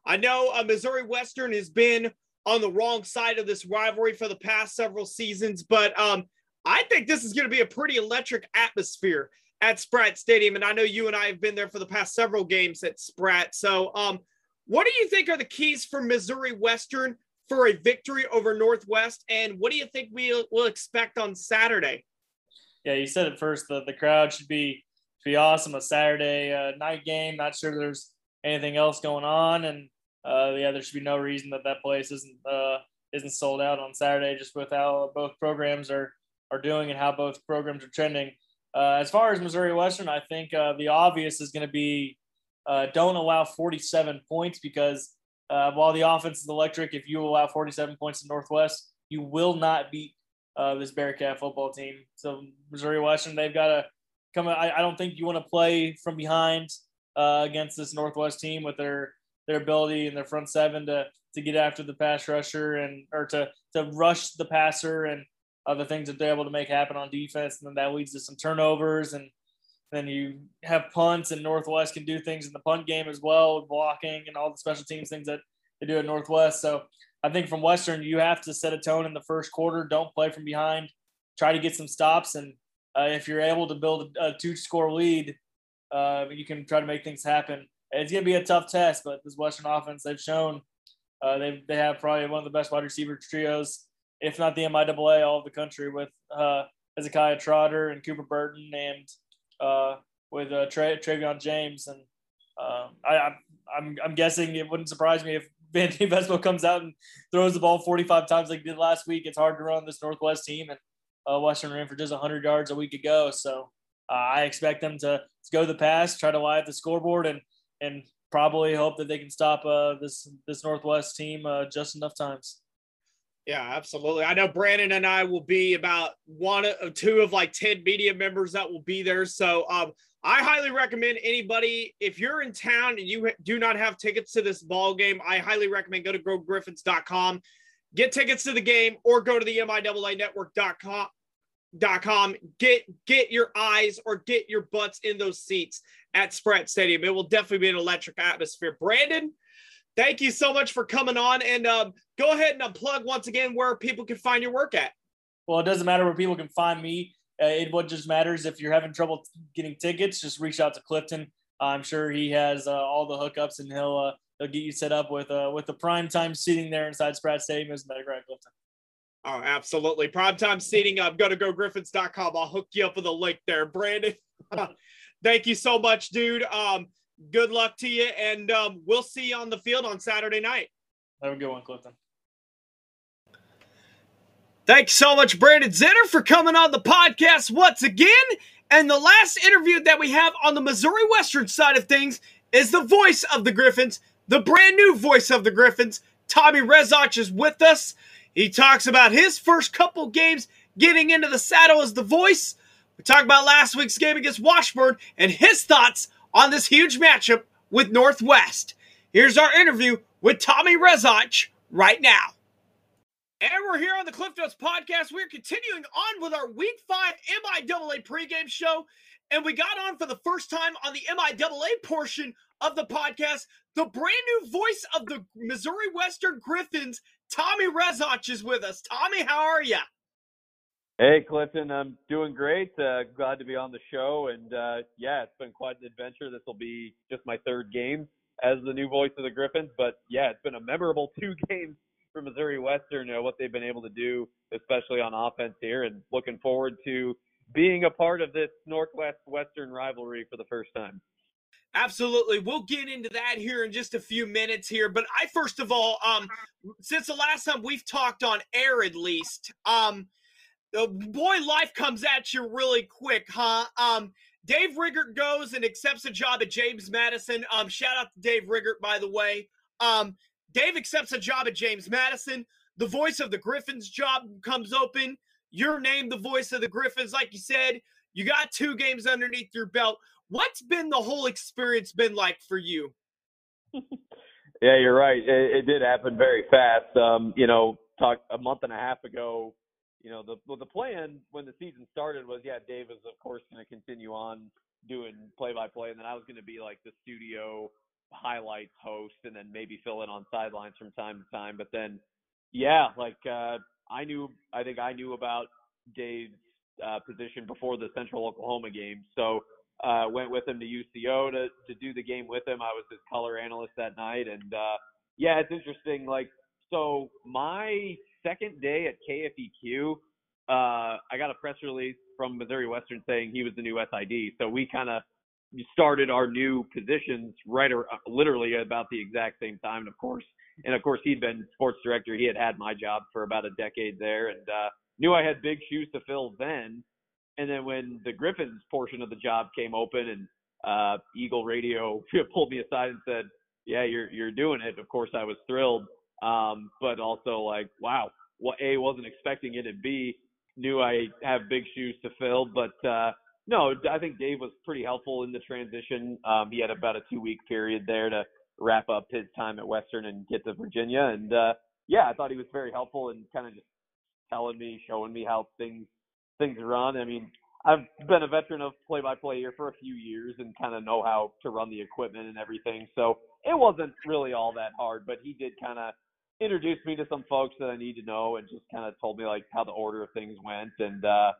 I know uh, Missouri Western has been on the wrong side of this rivalry for the past several seasons, but um, I think this is going to be a pretty electric atmosphere at Spratt Stadium. And I know you and I have been there for the past several games at Spratt. So, um, what do you think are the keys for Missouri Western for a victory over Northwest? And what do you think we will expect on Saturday? Yeah, you said it first. The, the crowd should be be awesome. A Saturday uh, night game. Not sure there's anything else going on, and uh, yeah, there should be no reason that that place isn't uh, isn't sold out on Saturday, just with how both programs are are doing and how both programs are trending. Uh, as far as Missouri Western, I think uh, the obvious is going to be uh, don't allow 47 points because uh, while the offense is electric, if you allow 47 points to Northwest, you will not beat uh, this Bearcat football team. So Missouri Western, they've got to come. I, I don't think you want to play from behind against this Northwest team with their their ability and their front seven to to get after the pass rusher and or to to rush the passer and other things that they're able to make happen on defense. And then that leads to some turnovers and then you have punts and Northwest can do things in the punt game as well, blocking and all the special teams things that they do at Northwest. So I think from Western, you have to set a tone in the first quarter. Don't play from behind. Try to get some stops. And uh, if you're able to build a, a two score lead, uh, you can try to make things happen it's going to be a tough test, but this Western offense, they've shown uh, they they have probably one of the best wide receiver trios, if not the MIAA, all of the country with uh, Hezekiah Trotter and Cooper Burton and uh, with uh, Tra- Travion James. And uh, I, I'm, I'm, I'm guessing it wouldn't surprise me if Vandy Vespo comes out and throws the ball 45 times like he did last week. It's hard to run this Northwest team, and uh, Western ran for just 100 yards a week ago. So uh, I expect them to, to go the pass, try to lie at the scoreboard, and and probably hope that they can stop uh, this this Northwest team uh, just enough times. Yeah, absolutely. I know Brandon and I will be about one of two of like 10 media members that will be there. So um, I highly recommend anybody, if you're in town and you do not have tickets to this ball game, I highly recommend go to gogriffons.com, get tickets to the game, or go to the MIAA network.com dot com get get your eyes or get your butts in those seats at Spratt Stadium. It will definitely be an electric atmosphere. Brandon, thank you so much for coming on and um, go ahead and unplug once again where people can find your work at. Well, it doesn't matter where people can find me. Uh, it what just matters if you're having trouble getting tickets, just reach out to Clifton. I'm sure he has uh, all the hookups and he'll uh, he'll get you set up with uh, with the prime time seating there inside Spratt Stadium. Isn't that right, Clifton? Oh, absolutely. Primetime seating. I'm going to go griffons.com. I'll hook you up with a link there, Brandon. Thank you so much, dude. Um, good luck to you. And um, we'll see you on the field on Saturday night. Have a good one, Clifton. Thanks so much, Brandon Zinner, for coming on the podcast once again. And the last interview that we have on the Missouri Western side of things is the voice of the Griffons, the brand new voice of the Griffons. Tommy Rezach is with us. He talks about his first couple games getting into the saddle as the voice. We talk about last week's game against Washburn and his thoughts on this huge matchup with Northwest. Here's our interview with Tommy Rezach right now. And we're here on the Cliff Notes podcast. We're continuing on with our Week 5 MIAA pregame show. And we got on for the first time on the MIAA portion of the podcast the brand new voice of the Missouri Western Griffons, Tommy Rezach, is with us. Tommy, how are you? Hey, Clifton, I'm doing great. Uh, glad to be on the show. And uh, yeah, it's been quite an adventure. This will be just my third game as the new voice of the Griffons. But yeah, it's been a memorable two games for Missouri Western, know, what they've been able to do, especially on offense here, and looking forward to being a part of this Northwest Western rivalry for the first time. Absolutely. We'll get into that here in just a few minutes here. But I first of all, um, since the last time we've talked on air at least, um, boy, life comes at you really quick, huh? Um, Dave Riggert goes and accepts a job at James Madison. Um, shout out to Dave Riggert, by the way. Um, Dave accepts a job at James Madison. The voice of the Griffons job comes open. You're named the voice of the Griffons, like you said. You got two games underneath your belt. What's been the whole experience been like for you? yeah, you're right. It, it, did happen very fast. Um, you know, talk a month and a half ago. You know, the well, the plan when the season started was, yeah, Dave was of course going to continue on doing play-by-play, and then I was going to be like the studio highlights host and then maybe fill in on sidelines from time to time. But then, yeah, like uh, I knew, I think I knew about Dave's uh, position before the Central Oklahoma game, so uh, went with him to UCO to to do the game with him. I was his color analyst that night, and uh, yeah, it's interesting. Like, so my second day at KFEQ, uh, I got a press release from Missouri Western saying he was the new SID. So we kind of started our new positions right or uh, literally about the exact same time. And of course, and of course, he'd been sports director. He had had my job for about a decade there, and uh, knew I had big shoes to fill then. And then when the Griffons portion of the job came open, and uh, Eagle Radio pulled me aside and said, "Yeah, you're you're doing it." Of course, I was thrilled, um, but also like, wow, what well, a wasn't expecting it, and b knew I have big shoes to fill, but. uh no, I think Dave was pretty helpful in the transition. Um, he had about a two week period there to wrap up his time at Western and get to Virginia. And uh, yeah, I thought he was very helpful and kind of just telling me, showing me how things things run. I mean, I've been a veteran of play by play here for a few years and kind of know how to run the equipment and everything. So it wasn't really all that hard, but he did kind of introduce me to some folks that I need to know and just kind of told me like how the order of things went. And uh,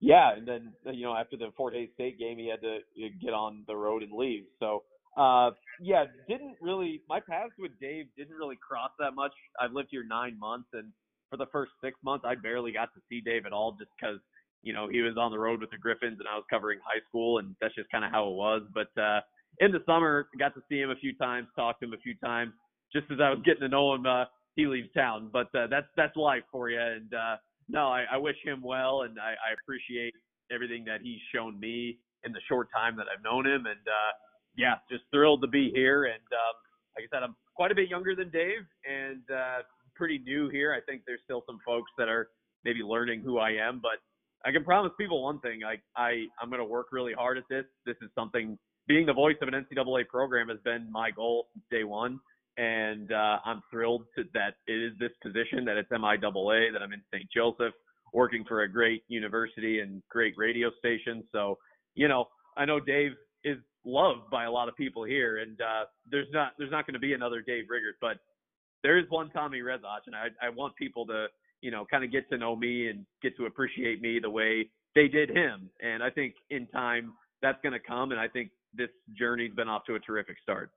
yeah, and then you know after the Fort Hays State game, he had to get on the road and leave. So uh, yeah, didn't really my paths with Dave didn't really cross that much. I've lived here nine months, and for the first six months, I barely got to see Dave at all, just because you know he was on the road with the Griffons, and I was covering high school, and that's just kind of how it was. But uh, in the summer, got to see him a few times, talked to him a few times, just as I was getting to know him. Uh, he leaves town, but uh, that's that's life for you, and uh, no, I, I wish him well, and I, I appreciate everything that he's shown me in the short time that I've known him. And uh, yeah, just thrilled to be here. And um, like I said, I'm quite a bit younger than Dave and uh, pretty new here. I think there's still some folks that are maybe learning who I am, but I can promise people one thing: I, I I'm going to work really hard at this. This is something. Being the voice of an NCAA program has been my goal since day one and uh, I'm thrilled to, that it is this position that it's MIAA that I'm in St. Joseph, working for a great university and great radio station. So, you know, I know Dave is loved by a lot of people here, and uh, there's not there's not going to be another Dave Riggert, but there is one Tommy Rezach, and I, I want people to you know kind of get to know me and get to appreciate me the way they did him, and I think in time that's going to come, and I think this journey's been off to a terrific start.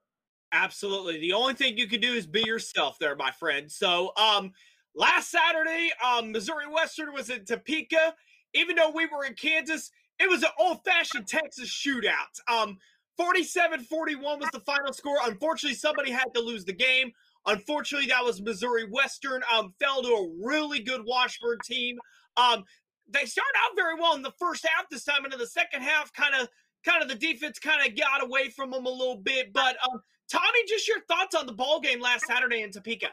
Absolutely. The only thing you can do is be yourself there, my friend. So, um, last Saturday, um, Missouri Western was in Topeka. Even though we were in Kansas, it was an old fashioned Texas shootout. Um, 47 41 was the final score. Unfortunately, somebody had to lose the game. Unfortunately, that was Missouri Western. Um, fell to a really good Washburn team. Um, they started out very well in the first half this time, and in the second half, kind of, kind of the defense kind of got away from them a little bit. But um, Tommy, just your thoughts on the ball game last Saturday in Topeka?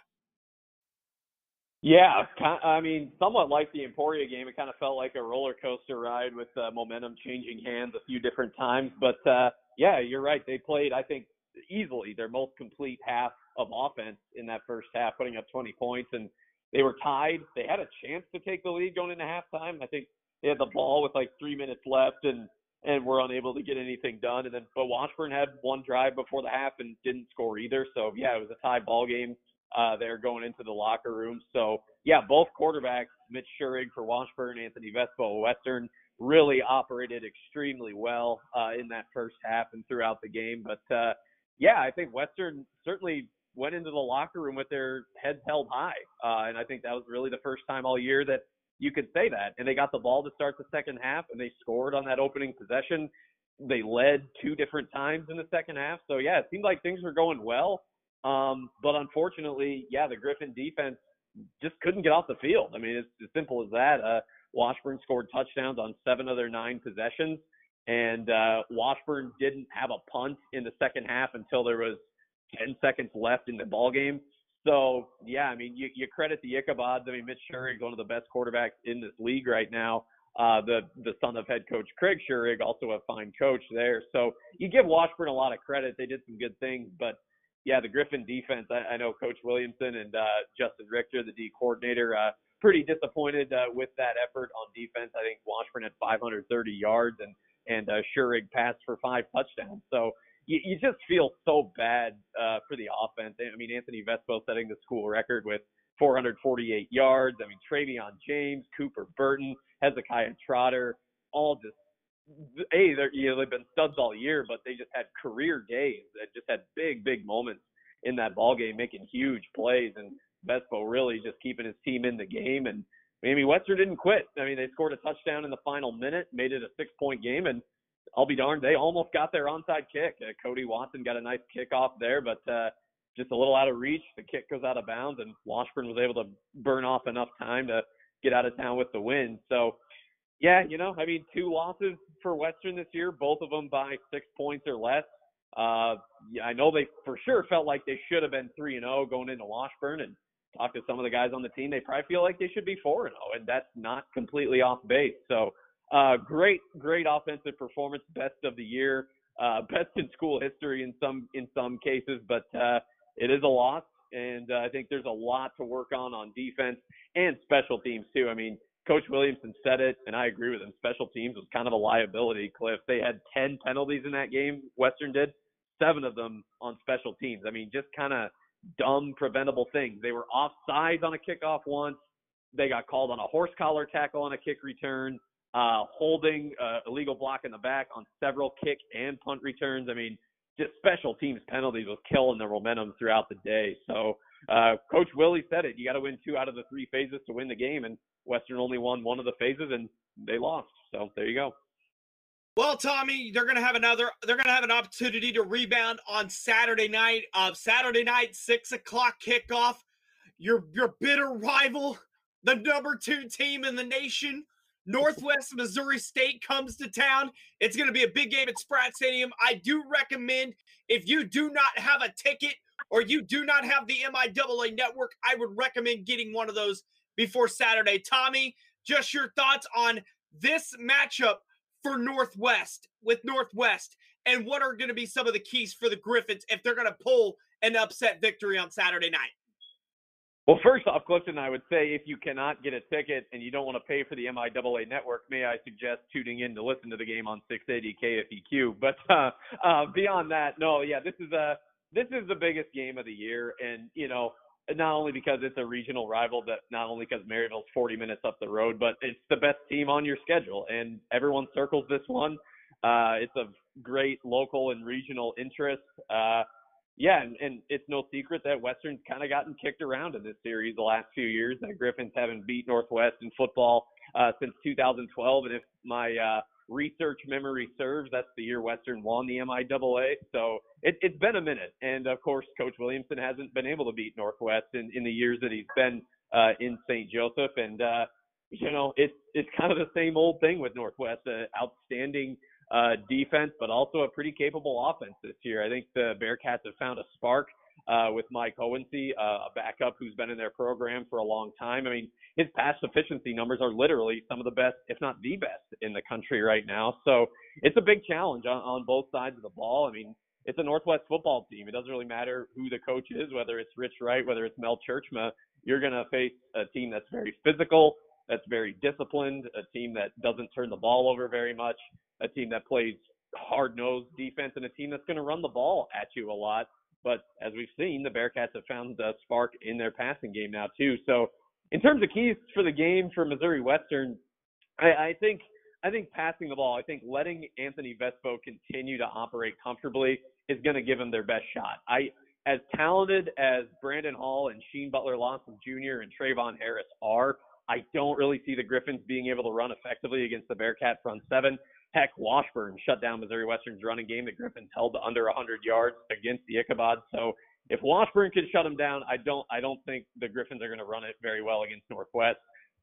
Yeah, I mean, somewhat like the Emporia game, it kind of felt like a roller coaster ride with uh, momentum changing hands a few different times. But uh, yeah, you're right. They played, I think, easily their most complete half of offense in that first half, putting up 20 points, and they were tied. They had a chance to take the lead going into halftime. I think they had the ball with like three minutes left, and and were unable to get anything done. And then, but Washburn had one drive before the half and didn't score either. So yeah, it was a tie ball game uh, there going into the locker room. So yeah, both quarterbacks, Mitch Schurig for Washburn, Anthony Vespo Western, really operated extremely well uh, in that first half and throughout the game. But uh, yeah, I think Western certainly went into the locker room with their heads held high, uh, and I think that was really the first time all year that you could say that. And they got the ball to start the second half, and they scored on that opening possession. They led two different times in the second half. So yeah, it seemed like things were going well. Um, but unfortunately, yeah, the Griffon defense just couldn't get off the field. I mean, it's as simple as that. Uh, Washburn scored touchdowns on seven of their nine possessions, and uh, Washburn didn't have a punt in the second half until there was 10 seconds left in the ball game. So yeah, I mean, you, you credit the Ichabods. I mean, Mitch Schurig, one of the best quarterbacks in this league right now. Uh, the the son of head coach Craig Schurig, also a fine coach there. So you give Washburn a lot of credit. They did some good things, but yeah, the Griffon defense. I, I know Coach Williamson and uh, Justin Richter, the D coordinator, uh, pretty disappointed uh, with that effort on defense. I think Washburn had 530 yards and and uh, Schurig passed for five touchdowns. So you, you just feel so bad uh, for the offense. I mean, Anthony Vespo setting the school record with 448 yards. I mean, Travion James, Cooper Burton, Hezekiah Trotter, all just a they're you know they've been studs all year, but they just had career days They just had big big moments in that ball game, making huge plays, and Vespo really just keeping his team in the game. And Missouri Western didn't quit. I mean, they scored a touchdown in the final minute, made it a six point game, and I'll be darned, they almost got their onside kick. Uh, Cody Watson got a nice kickoff there, but uh, just a little out of reach. The kick goes out of bounds, and Washburn was able to burn off enough time to get out of town with the win. So yeah, you know, I mean, two losses for Western this year, both of them by six points or less. Uh, yeah, I know they for sure felt like they should have been three and zero oh going into Washburn, and talked to some of the guys on the team. They probably feel like they should be four and zero, oh, and that's not completely off base. So, uh, great, great offensive performance, best of the year, uh, best in school history in some in some cases, but uh, it is a loss, and uh, I think there's a lot to work on on defense and special teams too. I mean Coach Williamson said it, and I agree with him. Special teams was kind of a liability, Cliff. They had 10 penalties in that game, Western did, seven of them on special teams. I mean, just kind of dumb, preventable things. They were offsides on a kickoff once. They got called on a horse collar tackle on a kick return, uh, holding uh, illegal block in the back on several kick and punt returns. I mean, just special teams penalties was killing the momentum throughout the day. So, uh, Coach Willie said it. You got to win two out of the three phases to win the game, and Western only won one of the phases and they lost. So there you go. Well, Tommy, they're going to have another. They're going to have an opportunity to rebound on Saturday night. Uh, Saturday night, six o'clock kickoff. Your your bitter rival, the number two team in the nation, Northwest Missouri State comes to town. It's going to be a big game at Spratt Stadium. I do recommend if you do not have a ticket or you do not have the MIAA network, I would recommend getting one of those before Saturday. Tommy, just your thoughts on this matchup for Northwest with Northwest and what are going to be some of the keys for the Griffons if they're going to pull an upset victory on Saturday night? Well, first off, Clifton, I would say if you cannot get a ticket and you don't want to pay for the MIAA network, may I suggest tuning in to listen to the game on 680 KFEQ. But uh, uh, beyond that, no, yeah, this is a this is the biggest game of the year, and you know not only because it's a regional rival, but not only because Maryville's 40 minutes up the road, but it's the best team on your schedule, and everyone circles this one. Uh, it's of great local and regional interest. Uh, yeah, and, and it's no secret that Western's kind of gotten kicked around in this series the last few years. That Griffons haven't beat Northwest in football uh, since 2012, and if my uh, research memory serves, that's the year Western won the MIAA. So it, it's been a minute. And of course, Coach Williamson hasn't been able to beat Northwest in, in the years that he's been uh, in St. Joseph. And, uh, you know, it's, it's kind of the same old thing with Northwest, uh, outstanding uh, defense, but also a pretty capable offense this year. I think the Bearcats have found a spark uh, with Mike Hohensee, uh, a backup who's been in their program for a long time. I mean, his pass efficiency numbers are literally some of the best, if not the best, in the country right now. So it's a big challenge on, on both sides of the ball. I mean, it's a Northwest football team. It doesn't really matter who the coach is, whether it's Rich Wright, whether it's Mel Tjeerdsma. You're going to face a team that's very physical, that's very disciplined, a team that doesn't turn the ball over very much, a team that plays hard nosed defense, and a team that's going to run the ball at you a lot. But as we've seen, the Bearcats have found a spark in their passing game now too. So in terms of keys for the game for Missouri Western, I, I think I think passing the ball, I think letting Anthony Vespo continue to operate comfortably is going to give him their best shot. I as talented as Brandon Hall and Sheen Butler Lawson Jr. and Trayvon Harris are, I don't really see the Griffons being able to run effectively against the Bearcat front seven. Heck, Washburn shut down Missouri Western's running game. The Griffons held under 100 yards against the Ichabod. So if Washburn can shut them down, I don't I don't think the Griffons are going to run it very well against Northwest.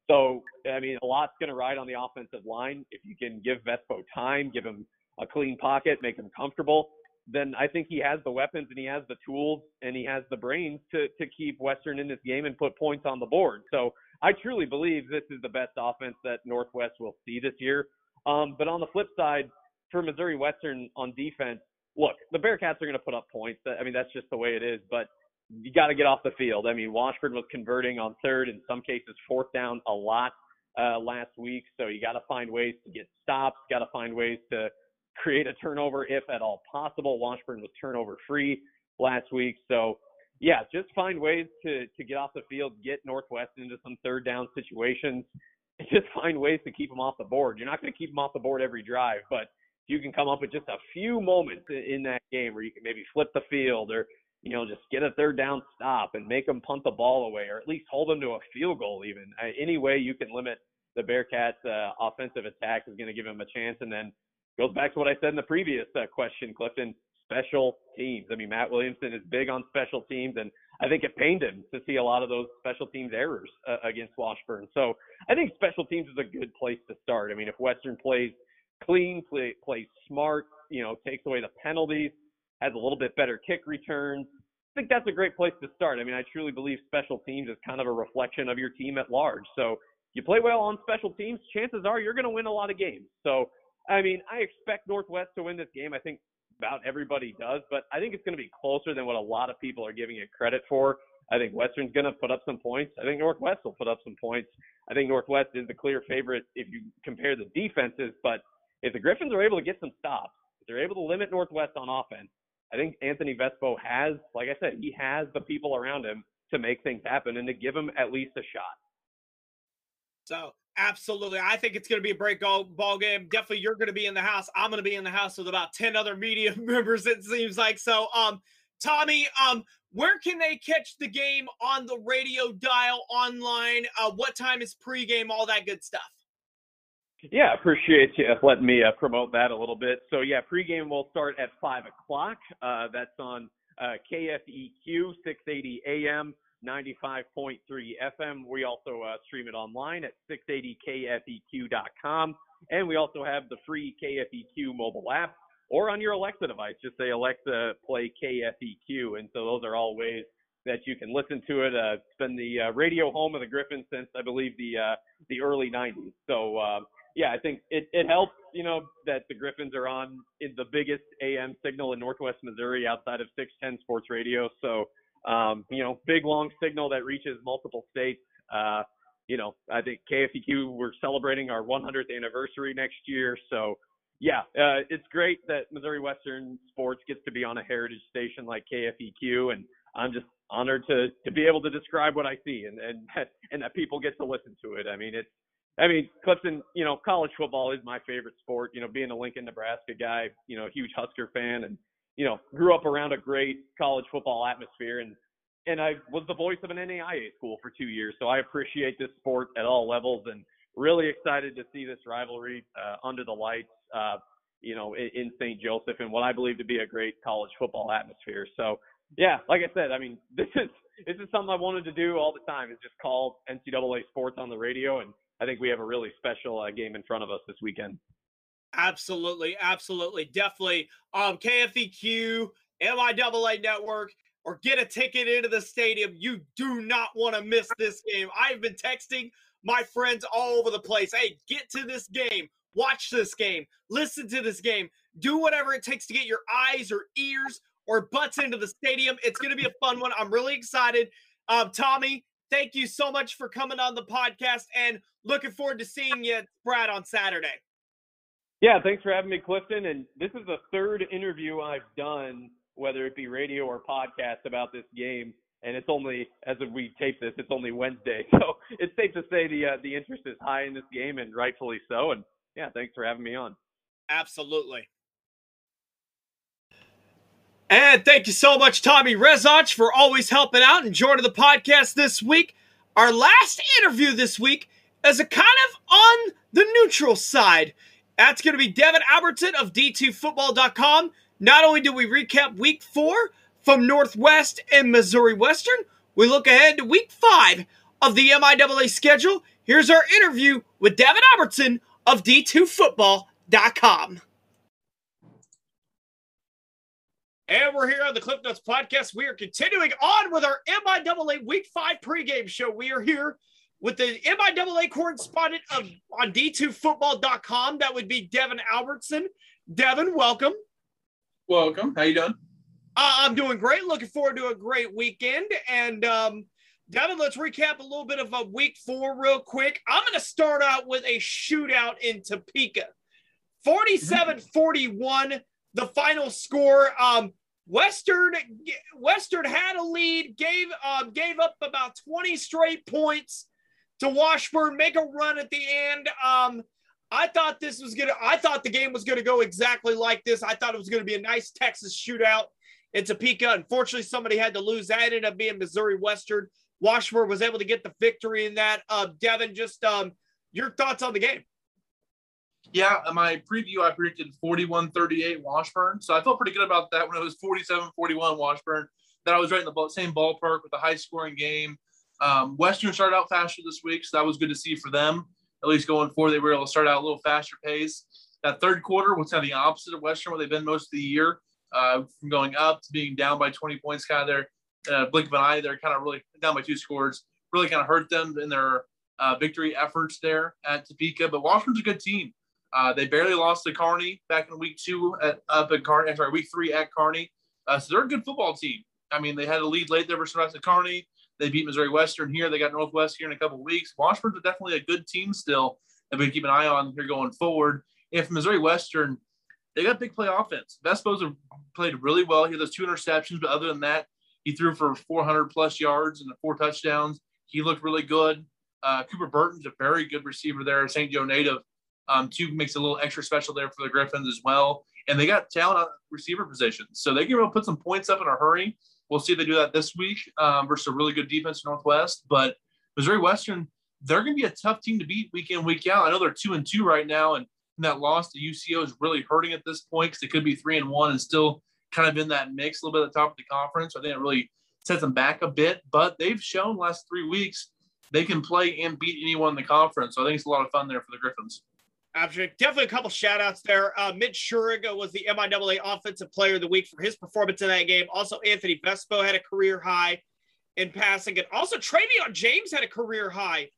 So I mean, a lot's going to ride on the offensive line. If you can give Vespo time, give him a clean pocket, make him comfortable, then I think he has the weapons and he has the tools and he has the brains to to keep Western in this game and put points on the board. So I truly believe this is the best offense that Northwest will see this year. Um, but on the flip side, for Missouri Western on defense, look, the Bearcats are going to put up points. I mean, that's just the way it is. But you got to get off the field. I mean, Washburn was converting on third, in some cases fourth down a lot uh, last week. So you got to find ways to get stops. Got to find ways to create a turnover if at all possible. Washburn was turnover free last week. So yeah, just find ways to to get off the field, get Northwest into some third down situations. And just find ways to keep them off the board. You're not going to keep them off the board every drive, but if you can come up with just a few moments in that game where you can maybe flip the field or you know just get a third down stop and make them punt the ball away or at least hold them to a field goal even. Any way you can limit the Bearcats uh, offensive attack is going to give them a chance. And then goes back to what I said in the previous uh, question Clifton special teams. I mean, Matt Williamson is big on special teams, and I think it pained him to see a lot of those special teams errors uh, against Washburn. So I think special teams is a good place to start. I mean, if Western plays clean, play, plays smart, you know, takes away the penalties, has a little bit better kick returns, I think that's a great place to start. I mean, I truly believe special teams is kind of a reflection of your team at large. So you play well on special teams, chances are you're going to win a lot of games. So, I mean, I expect Northwest to win this game. I think about everybody does, but I think it's going to be closer than what a lot of people are giving it credit for. I think Western's going to put up some points. I think Northwest will put up some points. I think Northwest is the clear favorite if you compare the defenses, but if the Griffons are able to get some stops, if they're able to limit Northwest on offense, I think Anthony Vespo has, like I said, he has the people around him to make things happen and to give him at least a shot. So Absolutely. I think it's going to be a break ball game. Definitely you're going to be in the house. I'm going to be in the house with about 10 other media members it seems like. So um Tommy, um where can they catch the game on the radio dial online? Uh what time is pregame, all that good stuff? Yeah, appreciate you letting me uh, promote that a little bit. So yeah, pregame will start at five o'clock. Uh, that's on uh, KFEQ 680 AM 95.3 FM. We also uh, stream it online at 680kfeq.com. And we also have the free KFEQ mobile app or on your Alexa device. Just say, Alexa, play KFEQ. And so those are all ways that you can listen to it. Uh, it's been the uh, radio home of the Griffons since, I believe, the uh, the early 90s. So, uh, yeah, I think it, it helps, you know, that the Griffons are on the biggest AM signal in Northwest Missouri outside of 610 Sports Radio. So, um, you know, big long signal that reaches multiple states. Uh, you know, I think KFEQ we're celebrating our 100th anniversary next year, so yeah, uh, it's great that Missouri Western Sports gets to be on a heritage station like KFEQ, and I'm just honored to to be able to describe what I see and and and that people get to listen to it. I mean, it's I mean, Clifton, you know, college football is my favorite sport. You know, being a Lincoln, Nebraska guy, you know, huge Husker fan, and you know, grew up around a great college football atmosphere and and I was the voice of an NAIA school for two years, so I appreciate this sport at all levels. And really excited to see this rivalry uh, under the lights, uh, you know, in, in St. Joseph and what I believe to be a great college football atmosphere. So, yeah, like I said, I mean, this is this is something I wanted to do all the time. Is just call NCAA sports on the radio, and I think we have a really special uh, game in front of us this weekend. Absolutely, absolutely, definitely. Um, KFEQ, MIAA Network, or get a ticket into the stadium. You do not want to miss this game. I've been texting my friends all over the place. Hey, get to this game, watch this game, listen to this game, do whatever it takes to get your eyes or ears or butts into the stadium. It's going to be a fun one. I'm really excited. Um, Tommy, thank you so much for coming on the podcast and looking forward to seeing you, Brad, on Saturday. Yeah, thanks for having me, Clifton. And this is the third interview I've done, whether it be radio or podcast, about this game. And it's only as we tape this, it's only Wednesday, so it's safe to say the uh, the interest is high in this game, and rightfully so. And yeah, thanks for having me on. Absolutely. And thank you so much, Tommy Rezach, for always helping out and joining the podcast this week. Our last interview this week is a kind of on the neutral side. That's going to be Devin Albertson of D2Football.com. Not only do we recap week four from Northwest and Missouri Western, we look ahead to week five of the MIAA schedule. Here's our interview with Devin Albertson of D2Football.com. And we're here on the Cliff Notes podcast. We are continuing on with our MIAA Week 5 pregame show. We are here with the MIAA correspondent of on D2Football.com. That would be Devin Albertson. Devin, welcome. Welcome. How you doing? Uh, I'm doing great. Looking forward to a great weekend. And um, Devin, let's recap a little bit of a week four real quick. I'm going to start out with a shootout in Topeka. 47 41, the final score. Um, Western Western had a lead, gave um, gave up about 20 straight points to Washburn, make a run at the end. Um, I thought this was gonna. I thought the game was gonna go exactly like this. I thought it was gonna be a nice Texas shootout in Topeka. Unfortunately, somebody had to lose. That ended up being Missouri Western. Washburn was able to get the victory in that. Uh, Devin, just um, your thoughts on the game? Yeah, my preview, I predicted 41 38 Washburn. So I felt pretty good about that when it was 47 41 Washburn. That I was right in the same ballpark with a high scoring game. Um, Western started out faster this week, so that was good to see for them. At least going forward, they were able to start out a little faster pace. That third quarter was kind of the opposite of Western, where they've been most of the year, uh, from going up to being down by 20 points, kind of there. Uh, blink of an eye, they're kind of really down by two scores, really kind of hurt them in their uh, victory efforts there at Topeka. But Washburn's a good team. Uh, they barely lost to Kearney back in week two at up at Kearney. Sorry, week three at Kearney. Uh, so they're a good football team. I mean, they had a lead late there versus at Kearney. They beat Missouri Western here. They got Northwest here in a couple weeks. Washburn's definitely a good team still that we keep an eye on here going forward. If Missouri Western, they got big play offense. Vespo's have played really well. He has two interceptions, but other than that, he threw for 400 plus yards and four touchdowns. He looked really good. Uh, Cooper Burton's a very good receiver there, St. Joe native. Um, two makes a little extra special there for the Griffons as well. And they got talent on receiver positions. So they can really put some points up in a hurry. We'll see if they do that this week um, versus a really good defense Northwest. But Missouri Western, they're going to be a tough team to beat week in, week out. I know they're two and two right now, and that loss to UCO is really hurting at this point because they could be three and one and still kind of in that mix a little bit at the top of the conference. I think it really sets them back a bit, but they've shown last three weeks they can play and beat anyone in the conference. So I think it's a lot of fun there for the Griffons. Definitely a couple shout outs there. Uh, Mitch Schuriga was the MIAA Offensive Player of the Week for his performance in that game. Also, Anthony Vespo had a career high in passing. And also, Travion James had a career high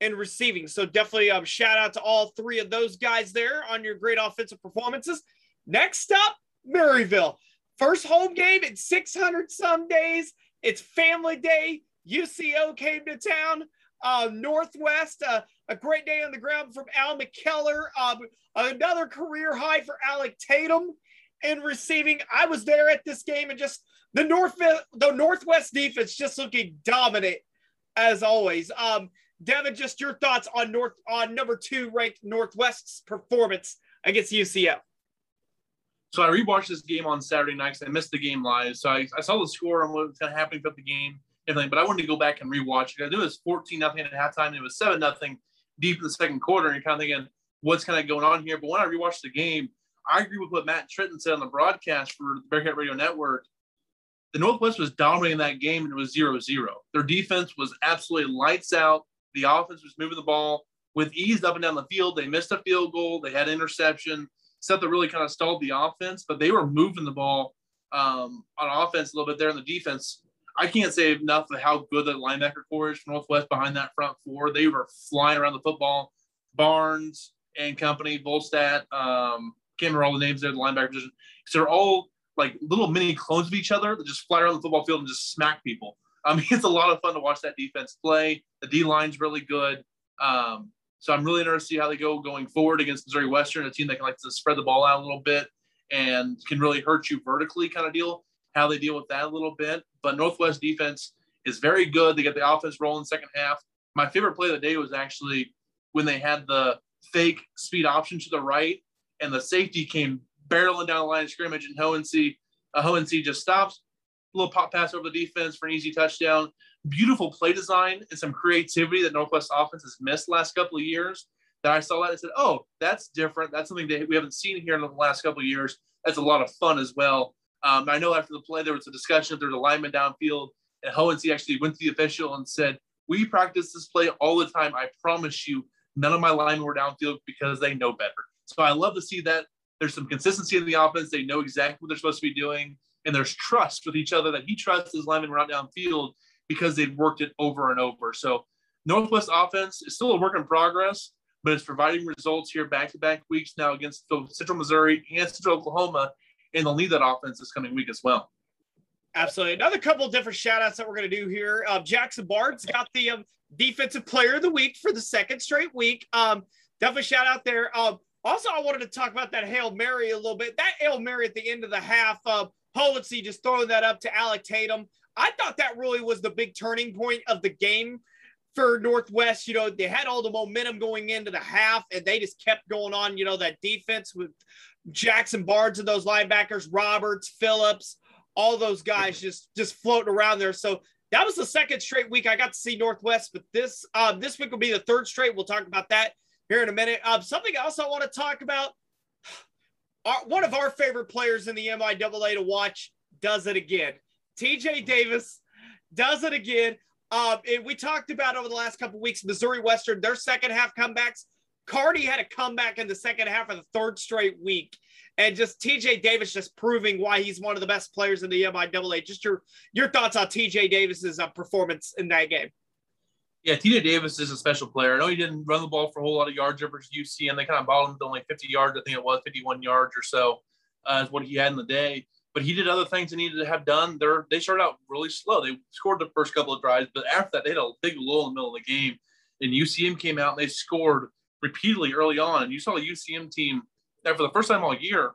in receiving. So, definitely um, shout out to all three of those guys there on your great offensive performances. Next up, Maryville. First home game in 600 some days. It's family day. UCO came to town. Uh, Northwest, uh, a great day on the ground from Al McKellar. Um, another career high for Alec Tatum in receiving. I was there at this game and just the North the Northwest defense just looking dominant as always. Um, Devin, just your thoughts on North on number two ranked Northwest's performance against UCO. So I rewatched this game on Saturday night because I missed the game live. So I, I saw the score and what was kind of happening throughout the game, But I wanted to go back and rewatch it. I knew it was 14 nothing at halftime. And it was seven nothing deep in the second quarter, and you're kind of thinking, what's kind of going on here? But when I rewatched the game, I agree with what Matt Tritton said on the broadcast for the Bearcat Radio Network. The Northwest was dominating that game and it was 0 0. Their defense was absolutely lights out. The offense was moving the ball with ease up and down the field. They missed a field goal, they had interception, stuff that really kind of stalled the offense, but they were moving the ball um, on offense a little bit there in the defense. I can't say enough of how good the linebacker core is for Northwest behind that front four. They were flying around the football. Barnes and company, Volstat, um, can't remember all the names there, the linebacker position. So they're all like little mini clones of each other that just fly around the football field and just smack people. I mean, it's a lot of fun to watch that defense play. The D line's really good. Um, so I'm really interested to see how they go going forward against Missouri Western, a team that can like to spread the ball out a little bit and can really hurt you vertically kind of deal, how they deal with that a little bit. But Northwest defense is very good. They get the offense rolling second half. My favorite play of the day was actually when they had the fake speed option to the right and the safety came barreling down the line of scrimmage and Hohensee, uh, Hohensee just stops, a little pop pass over the defense for an easy touchdown. Beautiful play design and some creativity that Northwest offense has missed last couple of years. That I saw that and said, oh, that's different. That's something that we haven't seen here in the last couple of years. That's a lot of fun as well. Um, I know after the play, there was a discussion if there's a lineman downfield, and Hohensee actually went to the official and said, we practice this play all the time. I promise you, none of my linemen were downfield because they know better. So I love to see that there's some consistency in the offense. They know exactly what they're supposed to be doing, and there's trust with each other that he trusts his linemen run downfield because they've worked it over and over. So Northwest offense is still a work in progress, but it's providing results here back-to-back weeks now against Central Missouri and Central Oklahoma, and they'll need that offense this coming week as well. Absolutely. Another couple of different shout outs that we're going to do here. Uh, Jackson Barnes got the um, defensive player of the week for the second straight week. Um, definitely shout out there. Um, also, I wanted to talk about that Hail Mary a little bit. That Hail Mary at the end of the half, uh, Hohensee just throwing that up to Alec Tatum. I thought that really was the big turning point of the game for Northwest. You know, they had all the momentum going into the half, and they just kept going on. You know, that defense with Jackson Barnes and those linebackers, Roberts, Phillips, all those guys just just floating around there. So that was the second straight week I got to see Northwest, but this um, this week will be the third straight. We'll talk about that here in a minute. Um, something else I want to talk about. Our, one of our favorite players in the MIAA to watch does it again. TJ Davis does it again. Um, and we talked about over the last couple weeks, Missouri Western, their second half comebacks. Kearney had a comeback in the second half of the third straight week. And just TJ Davis just proving why he's one of the best players in the MIAA. Just your your thoughts on TJ Davis's uh, performance in that game yeah, TJ Davis is a special player. I know he didn't run the ball for a whole lot of yards over UCM. They kind of bottomed him to only 50 yards. I think it was 51 yards or so uh, is what he had in the day. But he did other things he needed to have done. They're, they started out really slow. They scored the first couple of drives, but after that, they had a big lull in the middle of the game. And UCM came out and they scored repeatedly early on. And you saw the UCM team that for the first time all year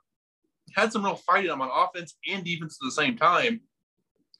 had some real fighting them on offense and defense at the same time.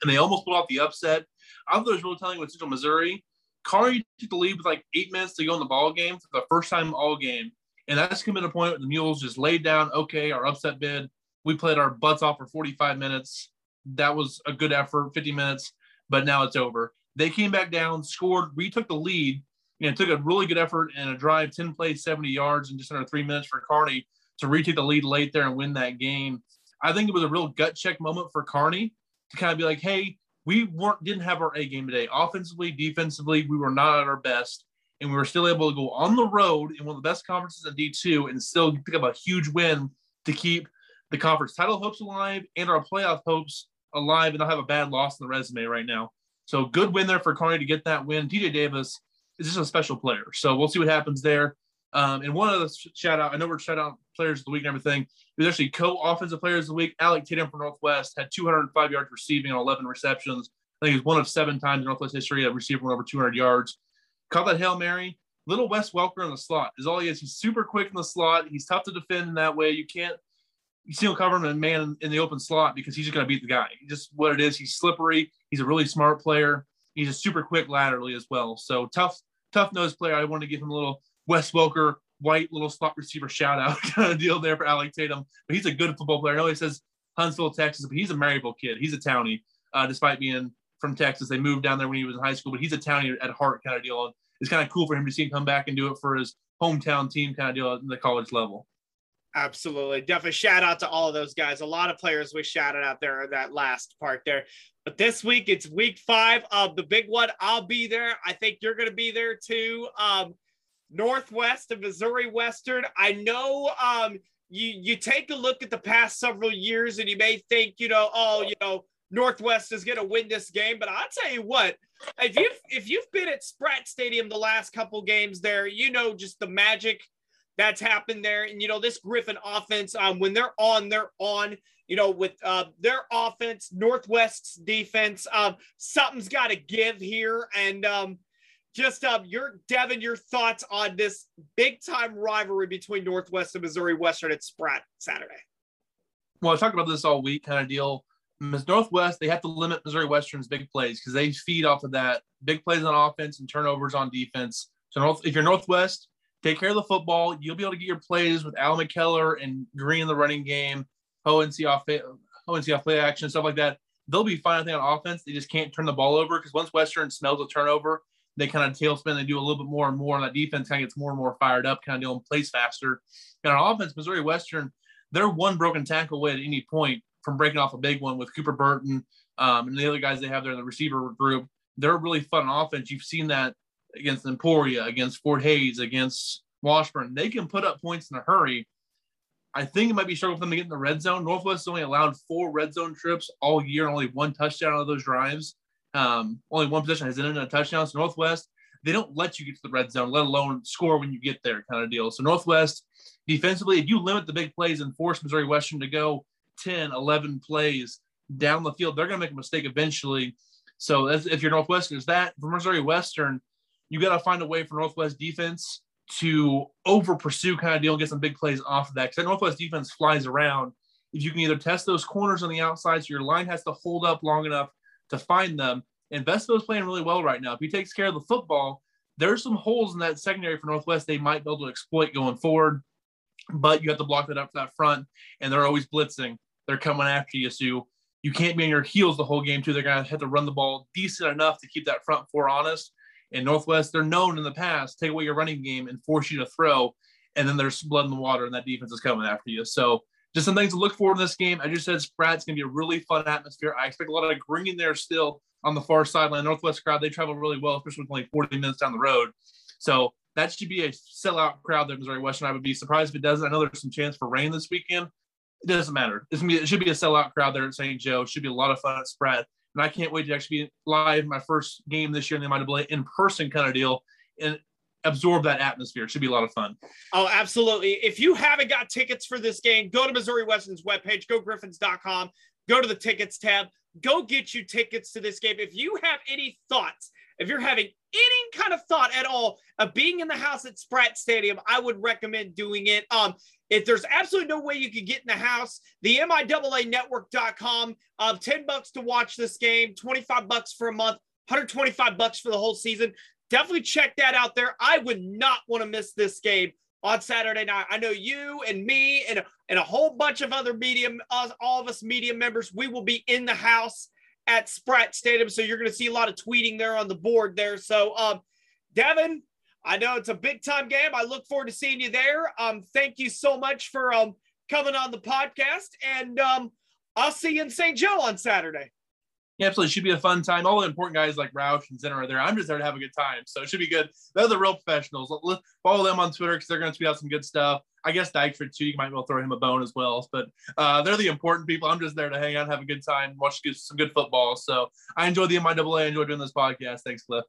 And they almost pulled off the upset. I thought it was really telling with Central Missouri Kearney took the lead with like eight minutes to go in the ball game for the first time all game. And that's going to point where the Mules just laid down, okay, our upset bid. We played our butts off for 45 minutes. That was a good effort, 50 minutes, but now it's over. They came back down, scored, we took the lead, and took a really good effort and a drive, 10 plays, 70 yards in just under three minutes for Kearney to retake the lead late there and win that game. I think it was a real gut check moment for Kearney to kind of be like, hey, we weren't didn't have our A game today. Offensively, defensively, we were not at our best, and we were still able to go on the road in one of the best conferences in D two and still pick up a huge win to keep the conference title hopes alive and our playoff hopes alive, and not have a bad loss in the resume right now. So good win there for Kearney to get that win. TJ Davis is just a special player, so we'll see what happens there. Um, and one of the shout out, I know we're shout out players of the week and everything. He was actually co-offensive players of the week. Alec Tatum from Northwest had 205 yards receiving on 11 receptions. I think he's one of seven times in Northwest history of receiving over 200 yards. Caught that Hail Mary. Little Wes Welker in the slot is all he is. He's super quick in the slot. He's tough to defend in that way. You can't you see him covering a man in the open slot because he's just going to beat the guy. just what it is. He's slippery. He's a really smart player. He's a super quick laterally as well. So tough, tough nose player. I want to give him a little Wes Welker white little slot receiver shout out kind of deal there for Alec Tatum. But he's a good football player. I know he says Huntsville, Texas, but he's a Maryville kid. He's a townie, uh, despite being from Texas. They moved down there when he was in high school, but he's a townie at heart kind of deal. it's kind of cool for him to see him come back and do it for his hometown team, kind of deal at the college level. Absolutely. Definitely shout out to all of those guys. A lot of players we shouted out there in that last part there. But this week it's week five of the big one. I'll be there. I think you're going to be there too. Um, Northwest of Missouri Western. I know um, you you take a look at the past several years and you may think, you know, oh, you know, Northwest is going to win this game. But I'll tell you what, if you've if you've been at Spratt Stadium the last couple games there, you know just the magic that's happened there. And you know this Griffon offense, um, when they're on, they're on. You know with uh, their offense, Northwest's defense, um, something's got to give here. And um, just um, your Devin, your thoughts on this big time rivalry between Northwest and Missouri Western at Spratt Saturday. Well, I talked about this all week, kind of deal. Miss Northwest, they have to limit Missouri Western's big plays because they feed off of that big plays on offense and turnovers on defense. So North, if you're Northwest, take care of the football. You'll be able to get your plays with Al McKellar and Green in the running game, Hohensee off Hohensee off play action, stuff like that. They'll be fine. I think on offense, they just can't turn the ball over because once Western smells a turnover, they kind of tailspin. They do a little bit more and more, and that defense kind of gets more and more fired up, kind of doing plays faster. And on offense, Missouri Western, they're one broken tackle away at any point from breaking off a big one with Cooper Burton um, and the other guys they have there in the receiver group. They're really fun offense. You've seen that against Emporia, against Fort Hays, against Washburn. They can put up points in a hurry. I think it might be struggle for them to get in the red zone. Northwest only allowed four red zone trips all year, and only one touchdown out of those drives. Um, only one possession has ended in a touchdown. So Northwest, they don't let you get to the red zone, let alone score when you get there, kind of deal. So Northwest, defensively, if you limit the big plays and force Missouri Western to go 10, 11 plays down the field, they're going to make a mistake eventually. So if you're Northwestern, is that for Missouri Western, you got to find a way for Northwest defense to over pursue kind of deal and get some big plays off of that. Because Northwest defense flies around. If you can either test those corners on the outside, so your line has to hold up long enough to find them. And is playing really well right now. If he takes care of the football, there's some holes in that secondary for Northwest they might be able to exploit going forward. But you have to block that up for that front, and they're always blitzing. They're coming after you, so you can't be on your heels the whole game too. They're gonna have to run the ball decent enough to keep that front four honest. And Northwest, they're known in the past take away your running game and force you to throw, and then there's blood in the water, and that defense is coming after you. So just some things to look for in this game. I just said Spratt's gonna be a really fun atmosphere. I expect a lot of green there still on the far sideline. Northwest crowd, they travel really well, especially with only 40 minutes down the road. So that should be a sellout crowd there, Missouri Western. I would be surprised if it doesn't. I know there's some chance for rain this weekend it doesn't matter. Be, it should be a sellout crowd there at St. Joe. It should be a lot of fun at Spratt. And I can't wait to actually be live my first game this year in the MIAA in person kind of deal and absorb that atmosphere. It should be a lot of fun. Oh, absolutely. If you haven't got tickets for this game, go to Missouri Western's webpage, go griffons.com, go to the tickets tab, go get you tickets to this game. If you have any thoughts, if you're having any kind of thought at all of being in the house at Spratt Stadium, I would recommend doing it. Um, if there's absolutely no way you could get in the house, the MIAA network.com, um, 10 bucks to watch this game, 25 bucks for a month, 125 bucks for the whole season. Definitely check that out there. I would not want to miss this game on Saturday night. I know you and me and, and a whole bunch of other media, all of us media members, we will be in the house at Spratt Stadium. So you're going to see a lot of tweeting there on the board there. So, um, Devin, I know it's a big time game. I look forward to seeing you there. Um, thank you so much for um coming on the podcast, and um, I'll see you in St. Joe on Saturday. Yeah, absolutely. It should be a fun time. All the important guys like Roush and Zinner are there. I'm just there to have a good time. So it should be good. They're the real professionals. Follow them on Twitter because they're going to tweet out some good stuff. I guess Dyksford too. You might well throw him a bone as well. But uh, they're the important people. I'm just there to hang out, have a good time, watch some good football. So I enjoy the MIAA. I enjoy doing this podcast. Thanks, Cliff.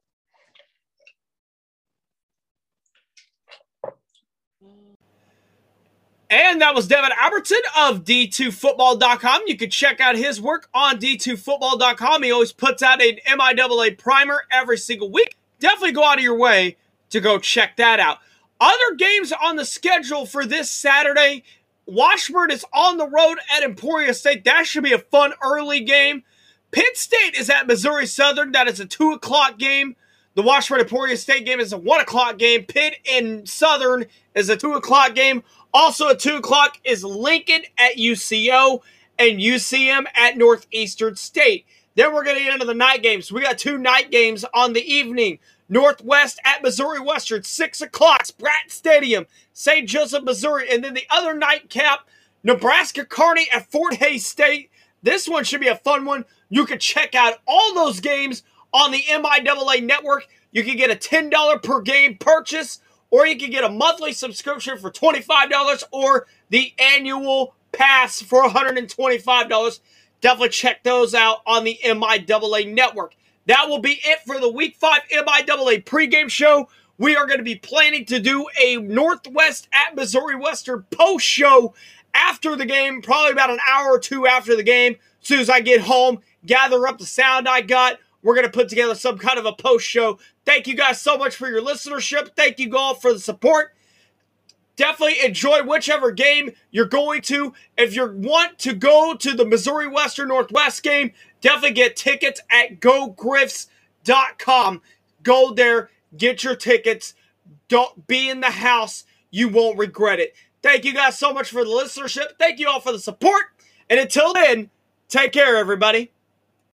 And that was Devin Albertson of D2Football.com. You can check out his work on D2Football.com. He always puts out an MIAA primer every single week. Definitely go out of your way to go check that out. Other games on the schedule for this Saturday Washburn is on the road at Emporia State. That should be a fun early game. Pitt State is at Missouri Southern. That is a 2 o'clock game. The Washburn Emporia State game is a 1 o'clock game. Pitt and Southern is a 2 o'clock game. Also at 2 o'clock is Lincoln at UCO and UCM at Northeastern State. Then we're going to get into the night games. We got two night games on the evening. Northwest at Missouri Western, 6 o'clock, Spratt Stadium, St. Joseph, Missouri. And then the other nightcap, Nebraska Kearney at Fort Hays State. This one should be a fun one. You can check out all those games on the MIAA network. You can get a $10 per game purchase, or you can get a monthly subscription for $25 or the annual pass for $125. Definitely check those out on the MIAA network. That will be it for the Week 5 MIAA pregame show. We are going to be planning to do a Northwest at Missouri Western post show after the game, probably about an hour or two after the game. As soon as I get home, gather up the sound I got, we're going to put together some kind of a post show. Thank you guys so much for your listenership. Thank you all for the support. Definitely enjoy whichever game you're going to. If you want to go to the Missouri Western Northwest game, definitely get tickets at gogriffs.com. Go there, get your tickets. Don't be in the house. You won't regret it. Thank you guys so much for the listenership. Thank you all for the support. And until then, take care, everybody.